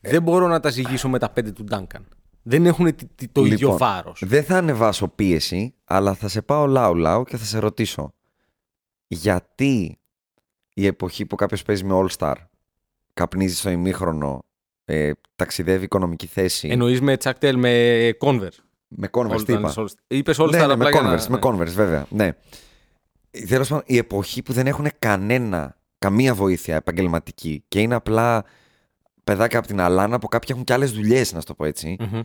Δεν μπορώ να τα ζυγίσω με τα 5 του Ντάνκαν. Δεν έχουν τι- τι- το ίδιο Λοιπόν, βάρος. Δεν θα ανεβάσω πίεση, αλλά θα σε πάω λαού λαού και θα σε ρωτήσω. Γιατί η εποχή που κάποιος παίζει με All-Star, καπνίζει στο ημίχρονο, ε, ταξιδεύει οικονομική θέση. Εννοείς με Τσακτέλ, με Converse. Με Converse, τι είπα; Είπες All ναι, Star ναι, απλά με για Converse, να- με Converse, βέβαια. Ναι. Τέλος πάντων, η εποχή που δεν έχουν κανένα, καμία βοήθεια επαγγελματική και είναι απλά παιδάκια από την Αλάνα που κάποιοι έχουν και άλλες δουλειές, να σου το πω έτσι, Μμμ.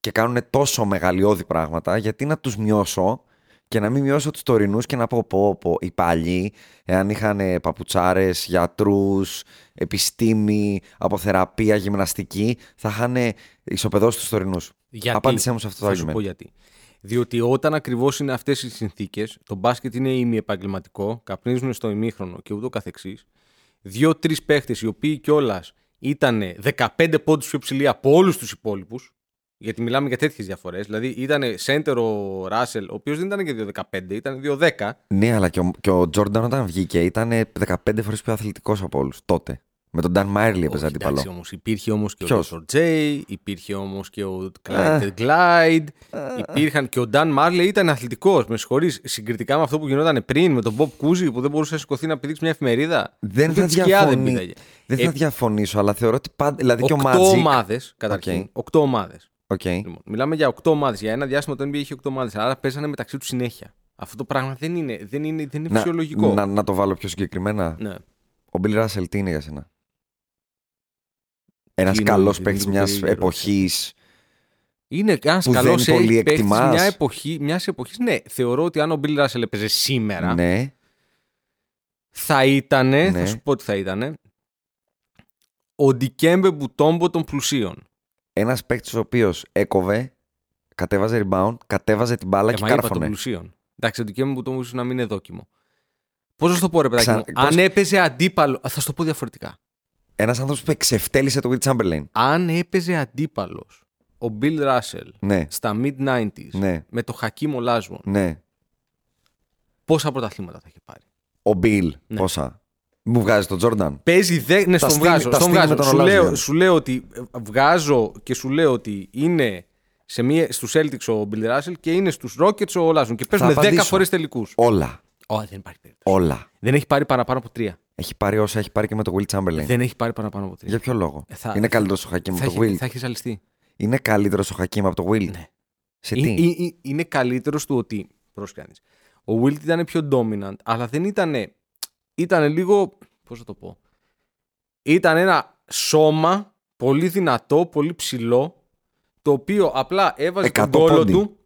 και κάνουν τόσο μεγαλειώδη πράγματα, γιατί να τους μειώσω και να μην μειώσω τους τωρινούς και να πω πω πω οι παλιοί, εάν είχαν ε, παπουτσάρες, γιατρούς, επιστήμη, αποθεραπεία, γυμναστική, θα είχαν ισοπεδώσει τους τωρινούς. Γιατί, Απάντησέ μου σε αυτό το θα σου argument. πω γιατί. Διότι όταν ακριβώς είναι αυτές οι συνθήκες, το μπάσκετ είναι ημιεπαγγελματικό, καπνίζουν στο ημίχρονο και ούτω καθεξής. Δύο-τρεις παίχτες οι οποίοι κιόλας ήταν 15 πόντους πιο ψηλοί από όλους τους υπόλοιπους. Γιατί μιλάμε για τέτοιες διαφορές. Δηλαδή ήταν center ο Ράσελ, ο οποίος δεν ήταν και 2-15, ήταν 2-10. Ναι, αλλά και ο, και ο Τζόρνταν όταν βγήκε ήταν 15 φορές πιο αθλητικός από όλους τότε. Με τον Dan Μάιρλι έπαιζε Όχι, εντάξει, αντίπαλο. όμως, υπήρχε όμως και Ποιος; ο Dr. J, υπήρχε όμως και ο Clyde Glide, υπήρχαν και ο Dan Marley ήταν αθλητικός. Με συγχωρείς, συγκριτικά με αυτό που γινόταν πριν με τον Bob Cousy που δεν μπορούσε να σηκωθεί να πηδήξει μια εφημερίδα. Δεν Ούτε θα, της σκιά δεν διαφωνεί... πήδαγε. δεν Ε, θα διαφωνήσω, αλλά θεωρώ ότι πάντα. Δηλαδή και ο Οκτώ Magic. ομάδες, καταρχήν. Οκ. Οκτώ ομάδες. Οκ. Λοιπόν, μιλάμε για οκτώ ομάδες. Για ένα διάστημα το NBA είχε οκτώ ομάδες. Άρα παίζανε μεταξύ τους συνέχεια. Αυτό το πράγμα δεν είναι, δεν είναι, δεν είναι φυσιολογικό. να, να το βάλω πιο συγκεκριμένα. Ναι. Ο Bill Russell τι είναι για σένα; Ένας είναι καλός ο- παίκτης είναι μιας περίεργο. εποχής. Είναι ένας που καλός δεν πολύ εκτιμάς. μια εποχή. Μιας εποχής, ναι, θεωρώ ότι αν ο Bill Russell έπαιζε σήμερα, Ναι. θα ήταν. Ναι. Θα σου πω τι θα ήταν. Ο Ντικέμπε Μπουτόμπο των πλουσίων. Ένας παίκτης ο οποίος έκοβε, κατέβαζε rebound, κατέβαζε την μπάλα Ε, και μα είπα των κάρφωνε. πλουσίων. Εντάξει, ο Ντικέμπε Μπουτόμπο ίσως να μην είναι δόκιμο. Πώς να σου το πω, ρε παιδάκι Ξα- μου. πώς- Αν έπαιζε αντίπαλο. Θα σου το πω διαφορετικά. Ένας άνθρωπος που εξευτέλισε τον Will Chamberlain. Αν έπαιζε αντίπαλος ο Bill Russell Ναι, στα mid-90s ναι, με το Χακίμ Ολάσμον, ναι. πόσα πρωταθλήματα θα είχε πάρει; Ο Bill, Ναι. πόσα; Μου βγάζει τον Τζόρνταν. Παίζει δε... Ναι, Τα στον στείλει- βγάζω. τα Στον στείλει με βγάζω. τον Σου, Ολάσμιον. λέω, σου λέω ότι ε, βγάζω και σου λέω ότι είναι σε μία, στους Celtics ο Bill Russell και είναι στους Rockets ο Olazon και παίζουν 10 απαντήσω. φορές τελικούς. Όλα. Ω, δεν υπάρχει περίπτωση. Όλα. Δεν έχει πάρει παραπάνω από τρία. Έχει πάρει όσα έχει πάρει και με τον Will Chamberlain. Δεν έχει πάρει παραπάνω από τρία. Για ποιο λόγο; Ε, θα- Είναι καλύτερος ο Χακίμ θα, από τον έχει, Will; θα έχει ζαλιστεί. Είναι καλύτερος ο Χακίμ από τον Will; Ναι. Σε Είναι, τι. είναι, είναι καλύτερος του ότι. Πρόσεχε κανείς. Ο Wilt ήταν πιο dominant, αλλά δεν ήταν. Ήταν λίγο. Πώς θα το πω; Ήταν ένα σώμα πολύ δυνατό, πολύ ψηλό, το οποίο απλά έβαζε τον Εκατό κόλο πόντι. του.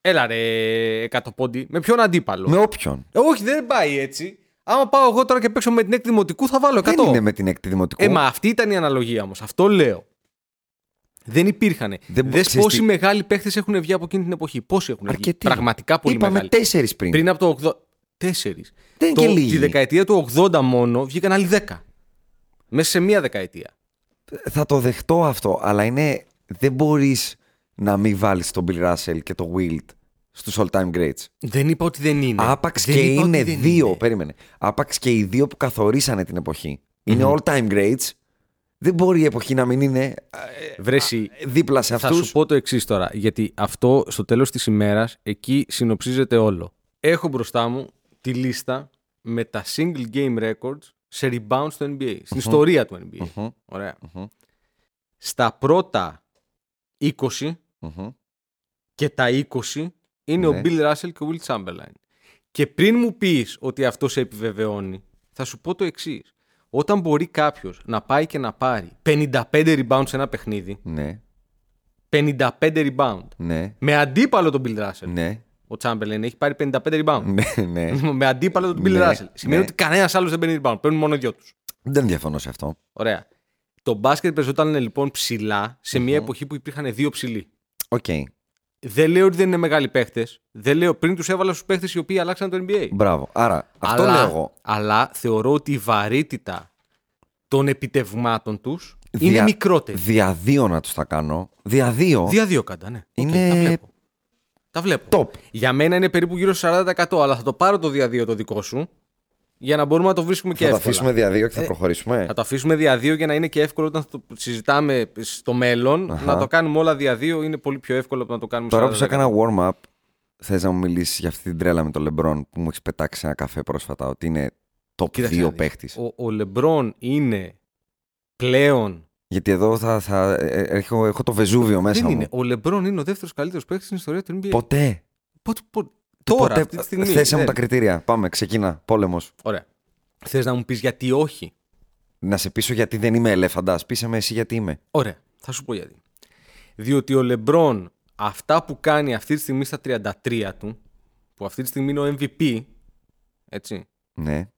Έλα ρε, εκατό πόντι. Με ποιον αντίπαλο; Με όποιον; Ε, όχι, δεν πάει έτσι. Άμα πάω εγώ τώρα και παίξω με την έκτη δημοτικού, θα βάλω 100. Δεν είναι με την έκτη δημοτικού. Ε, μα αυτή ήταν η αναλογία όμως. Αυτό λέω. Δεν υπήρχαν. Δεν Δεν μπο- Δες ξέρεις πόσοι τι- μεγάλοι παίχτες έχουν βγει από εκείνη την εποχή. Πόσοι έχουν βγει; Αρκετοί. Πραγματικά πολύ Είπαμε μεγάλοι. τέσσερις πριν. Πριν από το 80. Τέσσερις. Δεν είναι και λίγοι. Τη δεκαετία του 80 μόνο βγήκαν άλλοι 10. Μέσα σε μία δεκαετία. Θα το δεχτώ αυτό, αλλά είναι. Δεν μπορείς να μην βάλεις τον Bill Russell και τον Wilt στους all time greats. Δεν είπα ότι δεν είναι. Άπαξ Δεν και είπα ότι είναι δεν δύο, είναι. περίμενε. Άπαξ και οι δύο που καθορίσανε την εποχή. Είναι all time greats. Δεν μπορεί η εποχή να μην είναι ε, Βρέσει, δίπλα σε θα αυτούς. σου πω το εξής τώρα. Γιατί αυτό στο τέλος της ημέρας εκεί συνοψίζεται όλο. Έχω μπροστά μου τη λίστα με τα single game records σε rebound στο NBA. Στην ιστορία του NBA. ωραια Στα πρώτα 20 και τα 20 είναι ο Ναι. Bill Russell και ο Will Chamberlain. Και πριν μου πεις ότι αυτό σε επιβεβαιώνει, θα σου πω το εξής. Όταν μπορεί κάποιος να πάει και να πάρει 55 rebound σε ένα παιχνίδι, Ναι, 55 rebound, ναι, με αντίπαλο τον Bill Russell. ναι, Ο Chamberlain έχει πάρει 55 rebound. ναι, ναι. με αντίπαλο τον Bill Ναι, Russell. Σημαίνει ναι. ότι κανένας άλλος δεν παίρνει rebound. Παίρνουν μόνο οι δυο τους. Δεν διαφωνώ σε αυτό. Ωραία. Το μπάσκετ παίζονταν λοιπόν ψηλά σε μια εποχή που υπήρχαν δύο ψηλοί. Οκ. Δεν λέω ότι δεν είναι μεγάλοι παίχτες. Δεν λέω πριν τους έβαλα στους παίχτες οι οποίοι αλλάξαν το NBA. Μπράβο. Άρα, αυτό αλλά, λέω εγώ. αλλά θεωρώ ότι η βαρύτητα των επιτευγμάτων τους είναι Δια- μικρότερη. Δια δύο να τους τα κάνω. Δια δύο. Δια δύο κατά, ναι. Οκ, Είναι τα βλέπω. Τα βλέπω. Top. Για μένα είναι περίπου γύρω στο 40%, αλλά θα το πάρω το δια δύο το δικό σου για να μπορούμε να το βρίσκουμε και Θα το εύκολα. αφήσουμε δια δύο και θα Ε, προχωρήσουμε. Θα το αφήσουμε δια δύο για να είναι και εύκολο όταν το συζητάμε στο μέλλον. Αχα. Να το κάνουμε όλα δια δύο είναι πολύ πιο εύκολο από να το κάνουμε Τώρα που 40%. σου έκανα warm-up, θες να μου μιλήσεις για αυτή την τρέλα με τον Λεμπρόν που μου έχεις πετάξει ένα καφέ πρόσφατα ότι είναι top Κοίταξε 2 να δεις. παίχτης; Ο, ο Λεμπρόν είναι πλέον. Γιατί εδώ θα, θα, ε, ε, έχω, έχω το Βεζούβιο μέσα δεν μου. είναι. Ο Λεμπρόν είναι ο δεύτερος καλύτερος παίκτη στην ιστορία του NBA. Ποτέ. Πότε- πότε- Τώρα, Ποτέ. αυτή τη στιγμή. Θέσε μου δεν. τα κριτήρια. Πάμε, ξεκίνα. Πόλεμος. Ωραία. Θες να μου πεις γιατί όχι; Να σε πείσω γιατί δεν είμαι ελέφαντα. Πείσε με εσύ γιατί είμαι. Ωραία. Θα σου πω γιατί. Διότι ο Λεμπρόν αυτά που κάνει αυτή τη στιγμή στα 33 του, που αυτή τη στιγμή είναι ο MVP, έτσι, Ναι.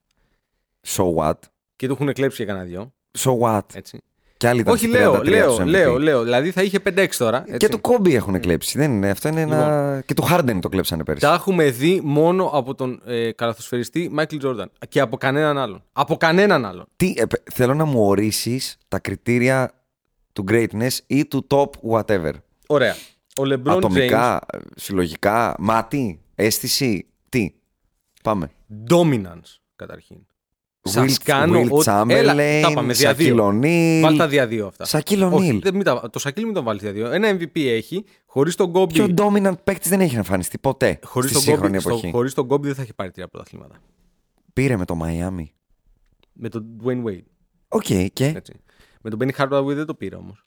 So what? και του έχουν κλέψει για κανένα δυο, So what? έτσι. Κι άλλοι ήταν Όχι, στα λέω, 33 λέω, τους MVP. λέω, λέω. Δηλαδή θα είχε 5-6 τώρα. Έτσι. Και του Κόμπι έχουν κλέψει. Δεν είναι. Αυτό είναι ένα. Λοιπόν. Και του Χάρντεν το κλέψανε πέρσι. Τα έχουμε δει μόνο από τον ε, καλαθοσφαιριστή Μάικλ Τζόρνταν και από κανέναν άλλον. Από κανέναν άλλον. Τι, ε, παι- θέλω να μου ορίσεις τα κριτήρια του greatness ή του top whatever. Ωραία. Ο LeBron James, Ατομικά, συλλογικά, μάτι, αίσθηση. Τι. Πάμε. dominance καταρχήν. Σας Will- κάνω Will ό,τι- Έλα, Chamberlain, τα πάμε, δια δύο. Shaquille O'Neal. Βάλ τα δια δύο αυτά. Σακίλ Όχι, Ονίλ. δεν, μην τα, το Σακίλ μην τον βάλεις δια δύο. Ένα MVP έχει, χωρίς τον Κόμπι. Πιο dominant παίκτη δεν έχει εμφανιστεί ποτέ Χωρίς στη τον, σύγχρονη Kobe, στο, εποχή. χωρίς τον Kobe δεν θα έχει πάρει τρία πρωταθλήματα. Πήρε με το Miami. Με τον Dwayne Wade. OK, και; Έτσι. Με τον Penny Hardaway δεν το πήρε όμως.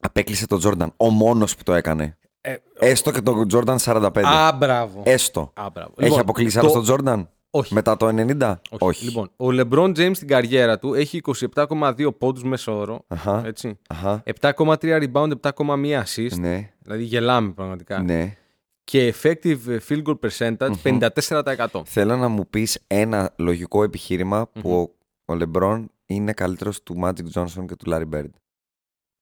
απέκλεισε τον Τζόρνταν. Ο μόνος που το έκανε. Ε, Έστω και τον Τζόρνταν 45. α, μπράβο. Έστω. Α, μπράβο. Έχει Λοιπόν, αποκλείσει το- άλλος τον Τζόρνταν Όχι. μετά το 90. Όχι. Λοιπόν, ο LeBron James στην καριέρα του έχει 27,2 πόντους μέσο όρο. Αχα. Έτσι. Αχα. 7,3 rebound, 7,1 assist. Ναι, Δηλαδή γελάμε πραγματικά. ναι. Και effective field goal percentage 54%. Θέλω να μου πεις ένα λογικό επιχείρημα που ο, ο Λεμπρόν είναι καλύτερος του Magic Johnson και του Larry Bird.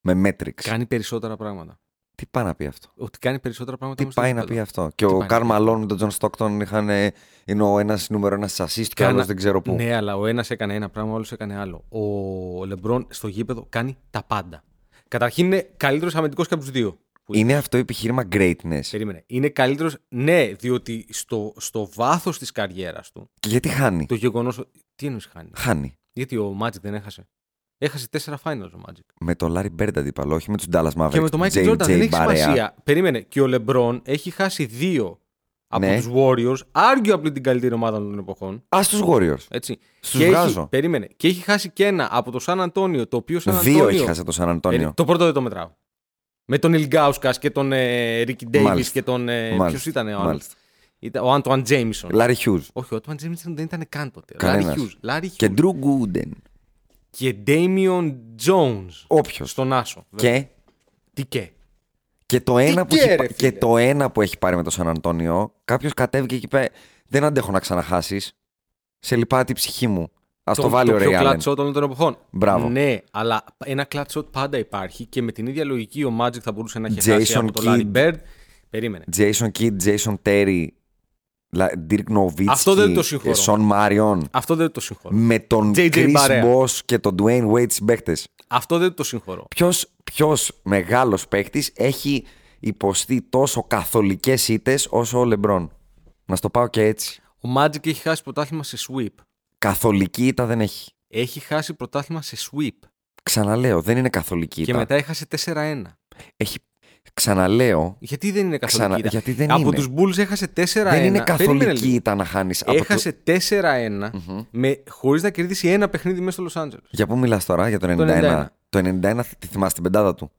Με metrics. Κάνει περισσότερα πράγματα. Τι πάει να πει αυτό; Ότι κάνει περισσότερα πράγματα. Τι όμως στο πάει να γήπεδο. πει αυτό; Και Τι ο πάει να Καρ πει Μαλόν με τον Τζον Στόκτον είχαν, ε, είναι ο ένας νούμερο ένας assist και ο Κάνα- άλλος δεν ξέρω πού. Ναι, αλλά ο ένας έκανε ένα πράγμα, ο άλλος έκανε άλλο. Ο Λεμπρόν στο γήπεδο κάνει τα πάντα. Καταρχήν είναι καλύτερος αμυντικός και από τους δύο. Που Είναι αυτό επιχείρημα greatness. Περίμενε. Είναι καλύτερος, ναι, διότι στο, στο βάθος της καριέρας του Και γιατί χάνει; το γεγονός. Τι εννοείς χάνει; Χάνει. Γιατί ο Magic δεν έχασε; Έχασε τέσσερα finals ο Magic. Με το Larry Bird αντίπαλο, όχι με τους Dallas Mavericks. Και με το του Michael JJ Jordan δεν έχει Barea. σημασία. Περίμενε. Και ο LeBron έχει χάσει δύο από Ναι. τους Warriors, arguably την καλύτερη ομάδα των εποχών. Α του Warriors. Έτσι. Στους και βγάζω. Έχει, περίμενε. Και έχει χάσει και ένα από το Σαν Αντώνιο, το οποίο Σαν Δύο Αντώνιο. έχει χάσει το Σαν Αντώνιο. Περί- Το πρώτο δεν το μετράω. Με τον Ηλγκάουσκα και τον ε, Ρίκι Ντέιβι Μάλιστα. και τον. Ε, Μάλιστα. Ποιος ήταν ο άλλος; Μάλιστα. Ήταν ο Άντουαν Τζέιμισον. Larry Hughes. Όχι, ο Άντουαν Τζέιμισον δεν ήταν καν τότε. Κανένας. Λάρι Χιούζ. Λάρι Και Χιούζ. Drew Gooden. Και Ντέιμιον Τζόουνς. Όποιος. Στον Άσο. βέβαια. Και, Τι και; και, το ένα που και, έχει, ρε, πα- φίλε; και το ένα που έχει πάρει με το Σαν Αντώνιο, κάποιος κατέβηκε και είπε: Δεν αντέχω να ξαναχάσεις. Σε λυπάται η ψυχή μου. Α το, βάλει το ο πιο Ray Allen. κλατσό των των εποχών. Μπράβο. Ναι, αλλά ένα κλατσό πάντα υπάρχει και με την ίδια λογική ο Magic θα μπορούσε να έχει χάσει Jason από το Kidd. Larry Bird. Περίμενε. Jason Kidd, Jason Terry Dirk Nowitzki, Αυτό δεν το συγχωρώ. Σον Μάριον, Αυτό δεν το συγχωρώ. με τον JJ Chris Barea. Boss και τον Dwayne Wade συμπαίκτες. Αυτό δεν το συγχωρώ. Ποιος, ποιος μεγάλος παίκτης έχει υποστεί τόσο καθολικές ήττες όσο ο Λεμπρόν. Να στο πάω και έτσι. Ο Magic έχει χάσει πρωτάθλημα σε sweep. Καθολική ήττα δεν έχει. Έχει χάσει πρωτάθλημα σε sweep. Ξαναλέω, δεν είναι καθολική Και ήττα. μετά έχασε 4-1. Έχει... Ξαναλέω, Γιατί δεν είναι καθολική. Ξανα- ήττα; γιατί δεν από είναι. τους Bulls έχασε 4-1. δεν είναι Περίμενε καθολική λίγο. ήττα να χάνεις. από το- Έχασε 4-1 με, χωρίς να κερδίσει ένα παιχνίδι μέσα στο Λος Άντζελες. Για πού μιλάς τώρα, για το 91. Το 91. Το 91, τη θυμάσαι την πεντάδα του;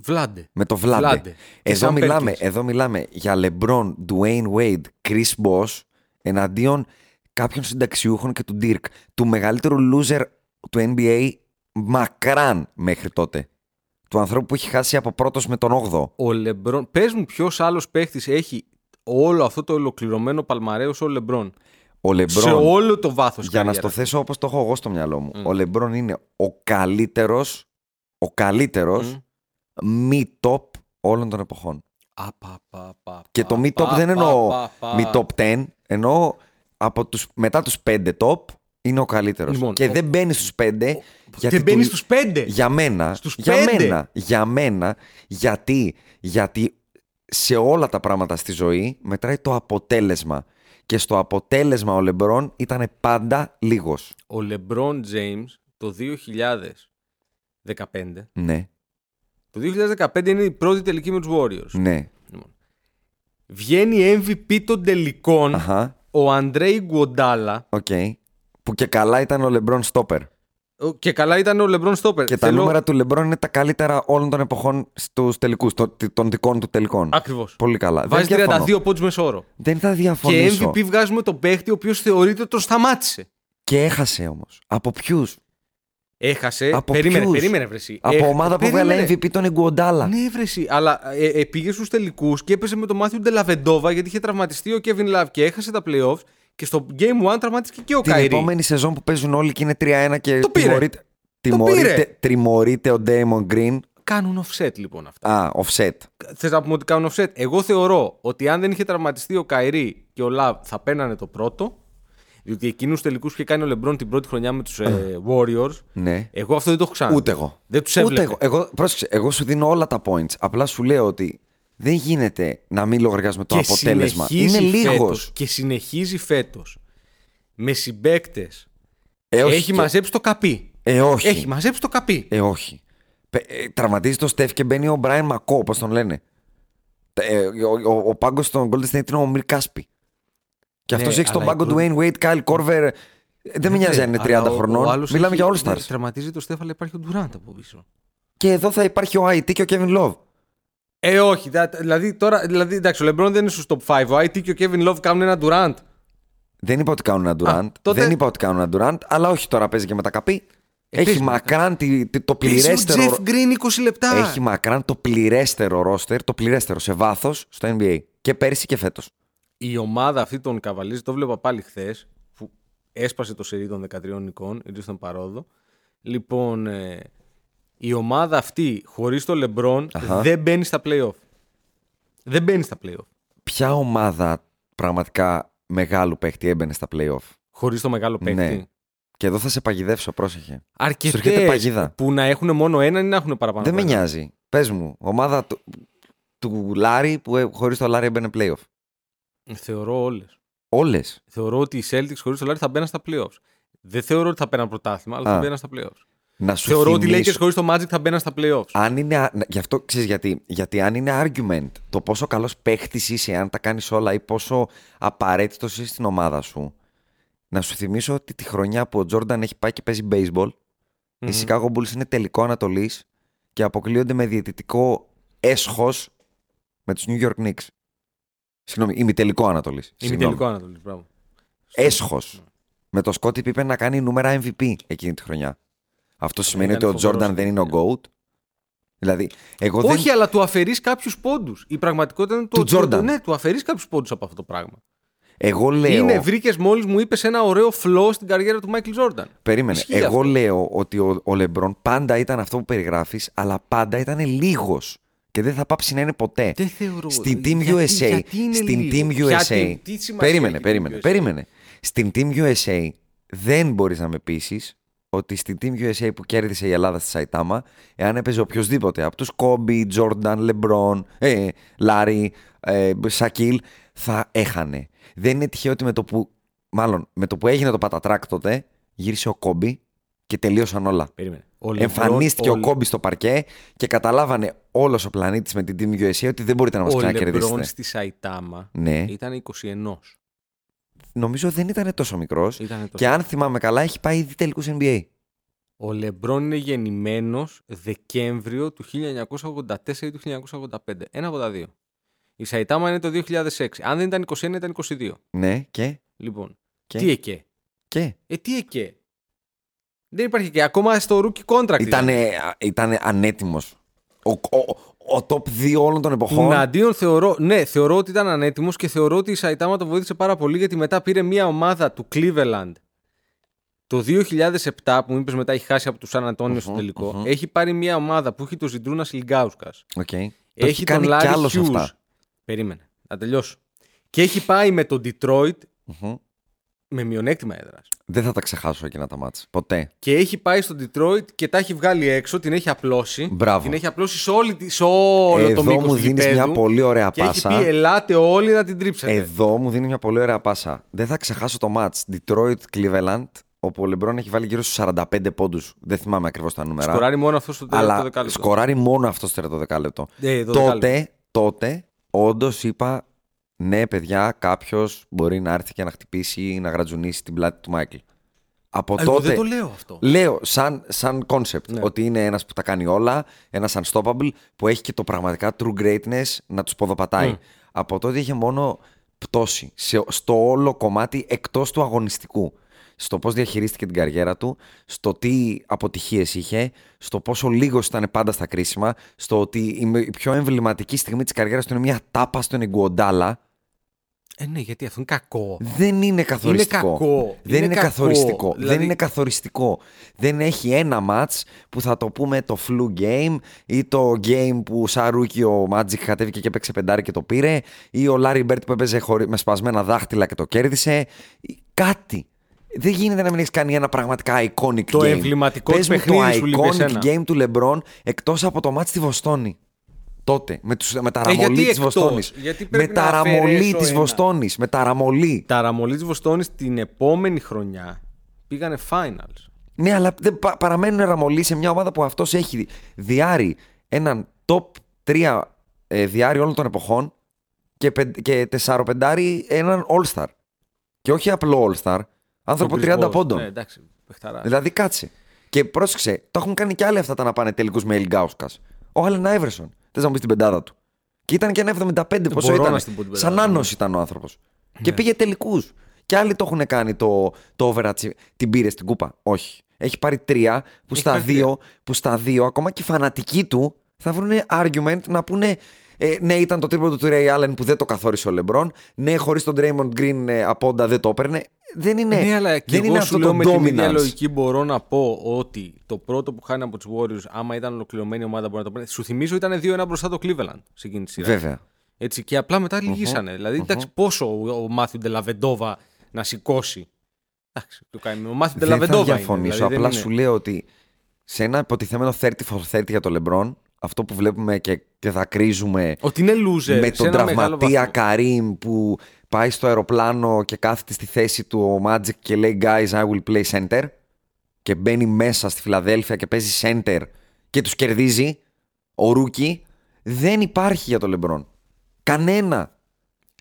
Βλάντε. Με το Βλάντε. Βλάντε. Και Εδώ, Sam μιλάμε, Perkins. εδώ μιλάμε για LeBron, Dwayne Wade, Chris Bosh εναντίον κάποιων συνταξιούχων και του Dirk. Του μεγαλύτερου loser του NBA μακράν μέχρι τότε. Του ανθρώπου που έχει χάσει από πρώτος με τον 8ο. Ο Λεμπρόν, πες μου ποιος άλλος παίχτης έχει όλο αυτό το ολοκληρωμένο παλμαρέο ο Λεμπρόν. Ο Σε LeBron, όλο το βάθος για να καριέρας. στο θέσω όπως το έχω εγώ στο μυαλό μου, ο LeBron είναι ο καλύτερος, ο καλύτερος μη top όλων των εποχών. Α, πα, πα, πα, Και το πα, mid top πα, δεν πα, εννοώ πα, πα. mid top 10, εννοώ από τους, μετά τους 5 top είναι ο καλύτερος. Λοιπόν, και ο- δεν μπαίνει στους 5 γιατί Δεν μπαίνει του- στους πέντε. Για μένα, Στους για πέντε. μένα, για μένα, γιατί, γιατί σε όλα τα πράγματα στη ζωή μετράει το αποτέλεσμα. Και στο αποτέλεσμα ο Λεμπρόν ήταν πάντα λίγος. Ο Λεμπρόν James το 2015. Ναι, Το 2015 είναι η πρώτη τελική με τους Warriors. ναι. Βγαίνει MVP των τελικών Αχα, ο Αντρέι Γκουοντάλα οκ. Που και καλά ήταν ο Λεμπρόν stopper. ο- και καλά ήταν ο Λεμπρόν stopper. Και τα νούμερα του Λεμπρόν είναι τα καλύτερα όλων των εποχών στους τελικούς, το- των δικών του τελικών. Ακριβώς. Πολύ καλά. Βάζει δεν διαφωνώ. 32 πόντους μέσο όρο. Δεν θα Και διαφωνήσω. MVP βγάζουμε τον παίχτη ο οποίος θεωρείται ότι τον σταμάτησε. Και έχασε όμως. Από ποιους; Έχασε. Από περίμενε, ποιους; περίμενε, βρεσί. Από ομάδα που έβγαλε MVP τον Ιγκουοντάλα. Ναι, βρεσί. Αλλά ε, ε, πήγε στους τελικούς και έπαιζε με τον Μάθιου Ντελαβεντόβα γιατί είχε τραυματιστεί ο Kevin Love και έχασε τα playoffs. Και στο Game 1 τραυματίστηκε και ο Την Καϊρή. επόμενη σεζόν που παίζουν όλοι και είναι 3-1 και Το πήρε. τιμωρείται, Το τιμωρείται, πήρε. τιμωρείται ο Damon Green. Κάνουν offset λοιπόν αυτά. Α, offset. Θες να πούμε ότι κάνουν offset; Εγώ θεωρώ ότι αν δεν είχε τραυματιστεί ο Καϊρή και ο Λαβ θα παίρνανε το πρώτο. Διότι εκείνους τελικούς που είχε κάνει ο Λεμπρόν την πρώτη χρονιά με τους Warriors. Ναι. Εγώ αυτό δεν το έχω ξαναδεί. Ούτε εγώ. Δεν τους Ούτε έβλεπε. εγώ. εγώ. Πρόσεξε, εγώ σου δίνω όλα τα points. Απλά σου λέω ότι δεν γίνεται να μην λογαριάζουμε το Και αποτέλεσμα. συνεχίζει Είναι λίγος. φέτος- Και συνεχίζει φέτος με συμπαίκτες. Ε, όχι Έχει και- μαζέψει το καπί. Ε, όχι. Έχει μαζέψει το καπί. Ε, όχι. Πε- ε, Τραυματίζει το Στεφ και μπαίνει ο Μπράιν Μακό, όπως τον λένε. Ε, ο ο, ο πάγκος στον Golden State είναι ο Μυρ Κάσπι. Και Ναι, αυτός έχει στον αλλά πάγκο η του Wayne Wade, Kyle Korver. ε, Δεν με νοιάζει αν είναι 30 Αλλά ο- ο χρονών. άλλος Μιλάμε έχει- για All ναι, Stars. Τραυματίζει το Στέφαλα, υπάρχει ο Ντουράντ από πίσω. Και εδώ θα υπάρχει ο IT και ο Kevin Love. Ε, όχι. δα- Δηλαδή, τώρα, δηλαδή, εντάξει, ο Λεμπρόν δεν είναι στο top 5. Ο IT και ο Kevin Love κάνουν ένα Durant. Δεν είπα ότι κάνουν ένα Durant. τότε- Δεν είπα ότι κάνουν ένα Durant, αλλά όχι τώρα παίζει και με τα καπί. Ε, έχει παίζει με τα μακράν τη- τη- το Παίζει ο πληρέστερο. Jeff Green 20 λεπτά. Έχει μακράν το πληρέστερο ρόστερ, το πληρέστερο σε βάθος στο NBA. Και πέρυσι και φέτος. Η ομάδα αυτή των Cavaliers, το βλέπα πάλι χθες, που έσπασε το σερί των 13 νικών, ήρθε στον παρόδο. Λοιπόν, ε, η ομάδα αυτή χωρίς το LeBron Αχα. δεν μπαίνει στα playoff. Δεν μπαίνει στα playoff. Ποια ομάδα πραγματικά μεγάλου παίχτη έμπαινε στα playoff; Χωρίς το μεγάλο παίκτη. Ναι. Και εδώ θα σε παγιδεύσω, πρόσεχε. Αρκετές Σου έρχεται παγίδα. που να έχουν μόνο έναν ή να έχουν παραπάνω. Δεν με από έναν. νοιάζει. Πες μου, ομάδα του, του Λάρη που χωρίς το Λάρη έμπαινε playoff. Θεωρώ όλες. Όλες. Θεωρώ ότι οι Celtics χωρίς το Larry θα μπαίναν στα playoffs. Δεν θεωρώ ότι θα παίρναν πρωτάθλημα, αλλά Α. θα μπαίναν στα playoffs. Να σου Θεωρώ ότι οι θυμίσω- Lakers χωρί το Magic θα μπαίναν στα playoffs. Αν είναι. α- Γι' αυτό ξέρεις γιατί. Γιατί αν είναι argument το πόσο καλός παίχτης είσαι, αν τα κάνεις όλα ή πόσο απαραίτητος είσαι στην ομάδα σου. Να σου θυμίσω ότι τη χρονιά που ο Τζόρνταν έχει πάει και παίζει baseball, οι Chicago Bulls είναι τελικό Ανατολής και αποκλείονται με διαιτητικό έσχος με τους New York Knicks. Συγγνώμη, ημιτελικό Ανατολής. Είναι τελικό Ανατολής. Μπράβο. Έσχος. Με το Σκότι Πίπε να κάνει νούμερα MVP εκείνη τη χρονιά. Αυτό σημαίνει ότι ήταν ο Τζόρνταν φοβερός δεν είναι ο MVP. GOAT; Δηλαδή, εγώ δεν. Όχι, αλλά του αφαιρείς κάποιους πόντους. Η πραγματικότητα είναι το Του ότι- Jordan. Ναι, του αφαιρείς κάποιους πόντους από αυτό το πράγμα. Εγώ λέω. Είναι, βρήκες μόλις μου είπες ένα ωραίο φλό στην καριέρα του Μάικλ Τζόρνταν. Περίμενε. Ισχύει Εγώ αυτό. λέω ότι ο, ο Λεμπρόν πάντα ήταν αυτό που περιγράφεις, αλλά πάντα ήταν λίγος. Και δεν θα πάψει να είναι ποτέ. Δεν θεωρώ. Στην Team Γιατί- USA. γιατί είναι στην λίγος; Team USA. Γιατί, τι σημασία περίμενε, έχει η Team περίμενε, USA? περίμενε. Στην Team USA δεν μπορείς να με πείσεις ότι στην Team USA που κέρδισε η Ελλάδα στη Σαϊτάμα, εάν έπαιζε οποιοδήποτε από τους Κόμπι, Τζόρνταν, Λεμπρόν, ε, Λάρι, ε, Σακίλ, θα έχανε. Δεν είναι τυχαίο ότι με το που, μάλλον, με το που έγινε το πατατράκ τότε, γύρισε ο Κόμπι και τελείωσαν όλα. Περίμενε. Ο Εμφανίστηκε ο, Λε- Κόμπι στο παρκέ και καταλάβανε όλος ο πλανήτης με την Team USA ότι δεν μπορείτε να μας Ο ξανακερδίσετε. Λεμπρόν στη Σαϊτάμα Ναι. ήταν 21. Νομίζω δεν ήταν τόσο μικρός. Ήτανε τόσο. Και αν θυμάμαι καλά, έχει πάει ήδη τελικούς NBA. Ο Λεμπρόν είναι γεννημένος Δεκέμβριο του 1984 ή του 1985. Ένα από τα δύο. Η Σαϊτάμα είναι το 2006. Αν δεν ήταν 21 ήταν 22. Ναι, και; Λοιπόν, Και; τι εκέ. και; Ε, τι εκέ. Δεν υπάρχει και ακόμα στο rookie contract. Ήταν, ήταν. ήταν ανέτοιμος. Ο, ο, ο top 2 όλων των εποχών. Τουναντίον θεωρώ, ναι, θεωρώ ότι ήταν ανέτοιμος και θεωρώ ότι η Σαϊτάμα το βοήθησε πάρα πολύ γιατί μετά πήρε μια ομάδα του Cleveland το 2007 που μου είπες μετά έχει χάσει από του Σαν Αντώνιο στο Μμμ, τελικό. μμμ. Έχει πάρει μια ομάδα που έχει τον Ζιντρούνα Ιλγκάουσκα. Οκ. Το Έχει τον κάνει Λάρι κι άλλος Hughes. αυτά. Περίμενε. Να τελειώσω. Και έχει πάει με τον Detroit Μμμ. Με μειονέκτημα έδρας. Δεν θα τα ξεχάσω εκείνα τα μάτς. Ποτέ. Και έχει πάει στο Detroit και τα έχει βγάλει έξω, την έχει απλώσει. Μπράβο. Την έχει απλώσει σε, όλη, τη- σε όλο Εδώ το μήκος μου του δίνεις γηπέδου μια πολύ ωραία και έχει πάσα. πει ελάτε όλοι να την τρίψετε. Εδώ μου δίνει μια πολύ ωραία πάσα. Δεν θα ξεχάσω το μάτς. Detroit Cleveland, όπου ο Λεμπρόν έχει βάλει γύρω στους 45 πόντους. Δεν θυμάμαι ακριβώς τα νούμερα. Σκοράρει μόνο αυτός στο τελευταίο αλλά δεκάλεπτο. σκοράρει μόνο αυτός στο τρίτο δεκάλεπτο. Ε, το δεκάλεπτο. τότε, τότε, όντως είπα, ναι, παιδιά, κάποιος μπορεί να έρθει και να χτυπήσει ή να γρατζουνίσει την πλάτη του Μάικλ. Από Εγώ τότε. δεν το λέω αυτό. Λέω σαν, σαν concept Ναι. ότι είναι ένας που τα κάνει όλα, ένας unstoppable που έχει και το πραγματικά true greatness να τους ποδοπατάει. Μμ. Από τότε είχε μόνο πτώση σε, στο όλο κομμάτι εκτός του αγωνιστικού. Στο πώς διαχειρίστηκε την καριέρα του, στο τι αποτυχίες είχε, στο πόσο λίγος ήταν πάντα στα κρίσιμα, στο ότι η, με- η πιο εμβληματική στιγμή της καριέρας του είναι μια τάπα στον Ιγκουοντάλα. Ε, ναι, γιατί αυτό είναι κακό. Δεν είναι καθοριστικό. κακό. Δεν Είναι είναι, κακό. καθοριστικό. Δεν Δηλαδή- είναι καθοριστικό. Δεν έχει ένα μάτς που θα το πούμε το flu game ή το game που σαν rookie ο Magic κατέβηκε και έπαιξε πεντάρι και το πήρε ή ο Larry Bird που έπαιζε χωρί- με σπασμένα δάχτυλα και το κέρδισε. Ή Κάτι. Δεν γίνεται να μην έχεις κάνει ένα πραγματικά iconic Το game. εμβληματικό Πες του μου το παιχνίδι σου λείπει iconic εσένα. game του LeBron εκτός από το μάτς στη Βοστόνη. Τότε, με, τους, με τα Ε, γιατί ραμολί της εκτός; Βοστόνης. Γιατί Με πρέπει τα να ραμολί αφαιρέσω της ένα. Βοστόνης. Με τα ραμολί. Τα ραμολί της Βοστόνης την επόμενη χρονιά πήγανε finals. Ναι, αλλά δεν πα- παραμένουν ραμολί σε μια ομάδα που αυτός έχει διάρει έναν top 3 ε, διάρει όλων των εποχών και, πεν- και τεσσαροπεντάρι έναν All-Star. Και όχι απλό All-Star, άνθρωπο Ο Chris 30 Paul. πόντων. Ναι, εντάξει, παιχταράς. Δηλαδή κάτσε. Και πρόσεξε, το έχουν κάνει και άλλοι αυτά τα να πάνε τελικού με Ελγκάουσκα. Ο Άλεν Άιβερσον. Θες να μου πεις την πεντάδα του. Και ήταν και ένα 75 πόσο Μπορώ ήταν. να στην πω την Σαν πεντάδα, άνω ναι. ήταν ο άνθρωπος. Και πήγε τελικούς. Και άλλοι το έχουν κάνει το, το overachieve. Την πήρε στην κούπα. Όχι. Έχει πάρει τρία που Έχει στα, πάρει δύο, που στα δύο, ακόμα και οι φανατικοί του θα βρουν argument να πούνε ε, ναι, ήταν το τρίποντο του Ray Allen που δεν το καθόρισε ο Λεμπρόν. Ναι, χωρίς τον Draymond Green ε, από όντα δεν το έπαιρνε. Δεν είναι, Ναι, αλλά και δεν εγώ είναι σου αυτό λέω το με την ίδια dominance. λογική μπορώ να πω ότι το πρώτο που χάνει από τους Warriors, άμα ήταν ολοκληρωμένη ομάδα, μπορεί να το παίρνει. Σου θυμίζω ήταν 2-1 μπροστά το Cleveland σε εκείνη τη σειρά. Βέβαια. Έτσι, και απλά μετά λυγίσανε. Δηλαδή, εντάξει, πόσο ο, ο Μάθιου Ντελαβεντόβα να σηκώσει. Εντάξει, το κάνει. Ο Μάθιου Δεν θα Ντελαβεντόβα. είναι, διαφωνήσω. δηλαδή, απλά δεν σου είναι. λέω ότι σε ένα υποτιθέμενο 30 for 30 για το LeBron, αυτό που βλέπουμε και, και θα κρίζουμε Ότι είναι loser. με σε τον ένα μεγάλο τραυματία βαθμό. Καρύμ που πάει στο αεροπλάνο και κάθεται στη θέση του ο Magic και λέει guys I will play center και μπαίνει μέσα στη Φιλαδέλφια και παίζει center και τους κερδίζει ο Ρούκι δεν υπάρχει για το LeBron. Κανένα.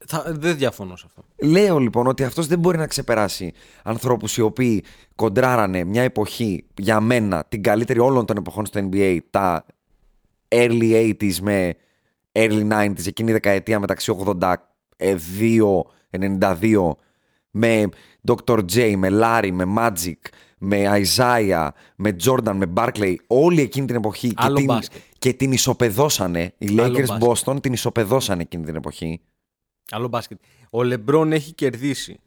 Θα, δεν διαφωνώ σε αυτό. Λέω λοιπόν ότι αυτός δεν μπορεί να ξεπεράσει ανθρώπους οι οποίοι κοντράρανε μια εποχή για μένα την καλύτερη όλων των εποχών στο NBA τα early 80s με early 90s εκείνη η δεκαετία μεταξύ 82 92 με Dr. J, με Larry, με Magic, με Isaiah, με Jordan, με Barkley όλη εκείνη την εποχή και Άλλο την, μπάσκετ. και την ισοπεδώσανε οι Άλλο Lakers μπάσκετ. Boston την ισοπεδώσανε εκείνη την εποχή Άλλο μπάσκετ. Ο Λεμπρόν έχει κερδίσει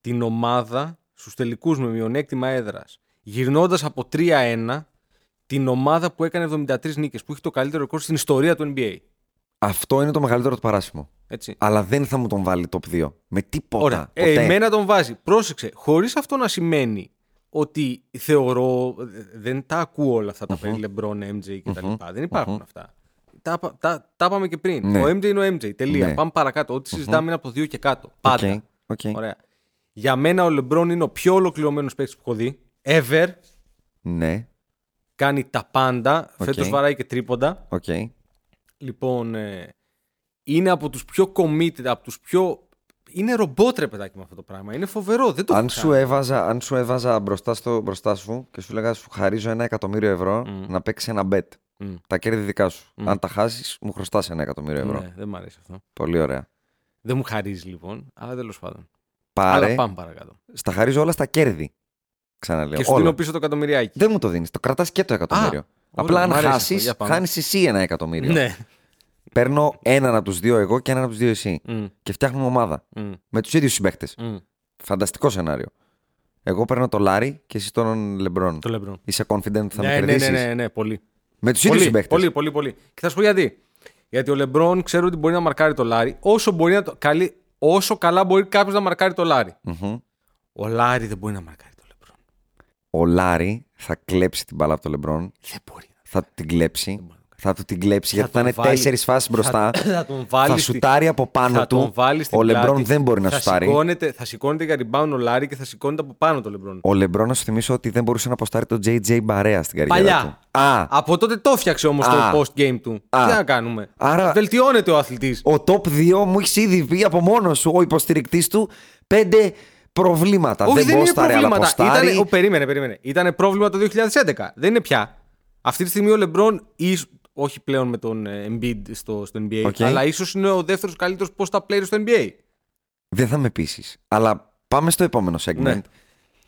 την ομάδα στους τελικούς με μειονέκτημα έδρας γυρνώντας από 3-1 την ομάδα που έκανε 73 νίκες, που έχει το καλύτερο ρεκόρ στην ιστορία του NBA. Αυτό είναι το μεγαλύτερο του παράσημο. Έτσι. Αλλά δεν θα μου τον βάλει top 2. Με τίποτα. Ωραία. Ε, ποτέ. εμένα τον βάζει. Πρόσεξε. Χωρίς αυτό να σημαίνει ότι θεωρώ. Δεν τα ακούω όλα αυτά τα περί LeBron, MJ κτλ. Δεν υπάρχουν αυτά. Τα, τα, τα, τα είπαμε και πριν. Ναι. Ο MJ είναι ο MJ. Τελεία. Ναι. Πάμε παρακάτω. Ό,τι συζητάμε είναι από το 2 και κάτω. Πάντα. Οκ, οκ. Ωραία. Για μένα ο LeBron είναι ο πιο ολοκληρωμένος παίκτης που έχω δει. Ever. Ναι. Κάνει τα πάντα. Οκ. Φέτος βαράει και τρίποντα. Οκ. Λοιπόν, ε, είναι από τους πιο committed, από τους πιο... Είναι ρομπότ ρε παιδάκι με αυτό το πράγμα. Είναι φοβερό. Δεν το Αν έχω σου, κάνει. έβαζα, αν σου έβαζα μπροστά, στο, μπροστά σου και σου λέγα σου χαρίζω ένα εκατομμύριο ευρώ να παίξεις ένα bet. Μμ. Τα κέρδη δικά σου. Αν τα χάσεις, μου χρωστάς ένα εκατομμύριο ευρώ. Ναι, δεν μου αρέσει αυτό. Πολύ ωραία. Δεν μου χαρίζει λοιπόν, αλλά τέλος πάντων. Πάρε. Αλλά πάμε παρακάτω. Στα χαρίζω όλα στα κέρδη. Ξαναλέω. Και σου όλα. δίνω πίσω το εκατομμυριάκι. Δεν μου το δίνεις. Το κρατάς και το εκατομμύριο. Α, Απλά ωραία, αν μ' αρέσει χάσεις, αυτό. Για πάμε. χάνεις εσύ ένα εκατομμύριο. Ναι. Παίρνω έναν από τους δύο εγώ και έναν από τους δύο εσύ. Μμ, Και φτιάχνουμε ομάδα. μμ, Με τους ίδιους συμπαίκτες. μμ. Φανταστικό σενάριο. Εγώ παίρνω το Λάρι και εσύ τον Λεμπρόν. Το Λεμπρόν. Είσαι confident ότι θα Ναι, με ναι, ναι, κερδίσεις; ναι, ναι, πολύ. Με τους ίδιους Πολύ, συμπαίκτες. πολύ, πολύ, πολύ. Και θα σου πω γιατί. Γιατί ο Λεμπρόν ξέρει ότι μπορεί να μαρκάρει το Λάρι όσο, μπορεί να το... καλή... όσο καλά μπορεί κάποιος να μαρκάρει το Λάρι. Ο Λάρι δεν μπορεί να μαρκάρει το Λεμπρόν. Ο Λάρι θα κλέψει την μπάλα από το Λεμπρόν. Δεν μπορεί. Θα την κλέψει. μπορεί να Θα του την κλέψει γιατί θα τον είναι βάλει- τέσσερις φάσεις μπροστά. Θα, θα τον βάλει Θα στη- σουτάρει από πάνω θα του. Τον βάλει στην Ο Λεμπρόν πλάτη. δεν μπορεί να θα σουτάρει. Σηκώνεται, θα σηκώνεται για rebound ο Λάρι και θα σηκώνεται από πάνω το Λεμπρόν. Ο Λεμπρόν, να σου θυμίσω ότι δεν μπορούσε να ποστάρει το JJ Μπαρέα στην καριέρα Παλιά. του. Α, Από τότε το έφτιαξε όμως το Α. post game του. Α. Τι να κάνουμε; Άρα- Βελτιώνεται ο αθλητής. ο top 2 μου έχει ήδη πει από μόνος σου, ο υποστηρικτής του, πέντε προβλήματα. Όχι, δεν δεν είναι πόσταρε, αλλά προβλήματα. ποστάρει. Ήτανε, ο, περίμενε, περίμενε. Ήταν πρόβλημα το 2011. Δεν είναι πια. Αυτή τη στιγμή ο Λεμπρόν, ίσ- όχι πλέον με τον ε, Embiid στο, στο NBA, Οκ. αλλά ίσως είναι ο δεύτερος καλύτερος post-up player στο NBA. Δεν θα με πείσεις. Αλλά πάμε στο επόμενο segment. Ναι.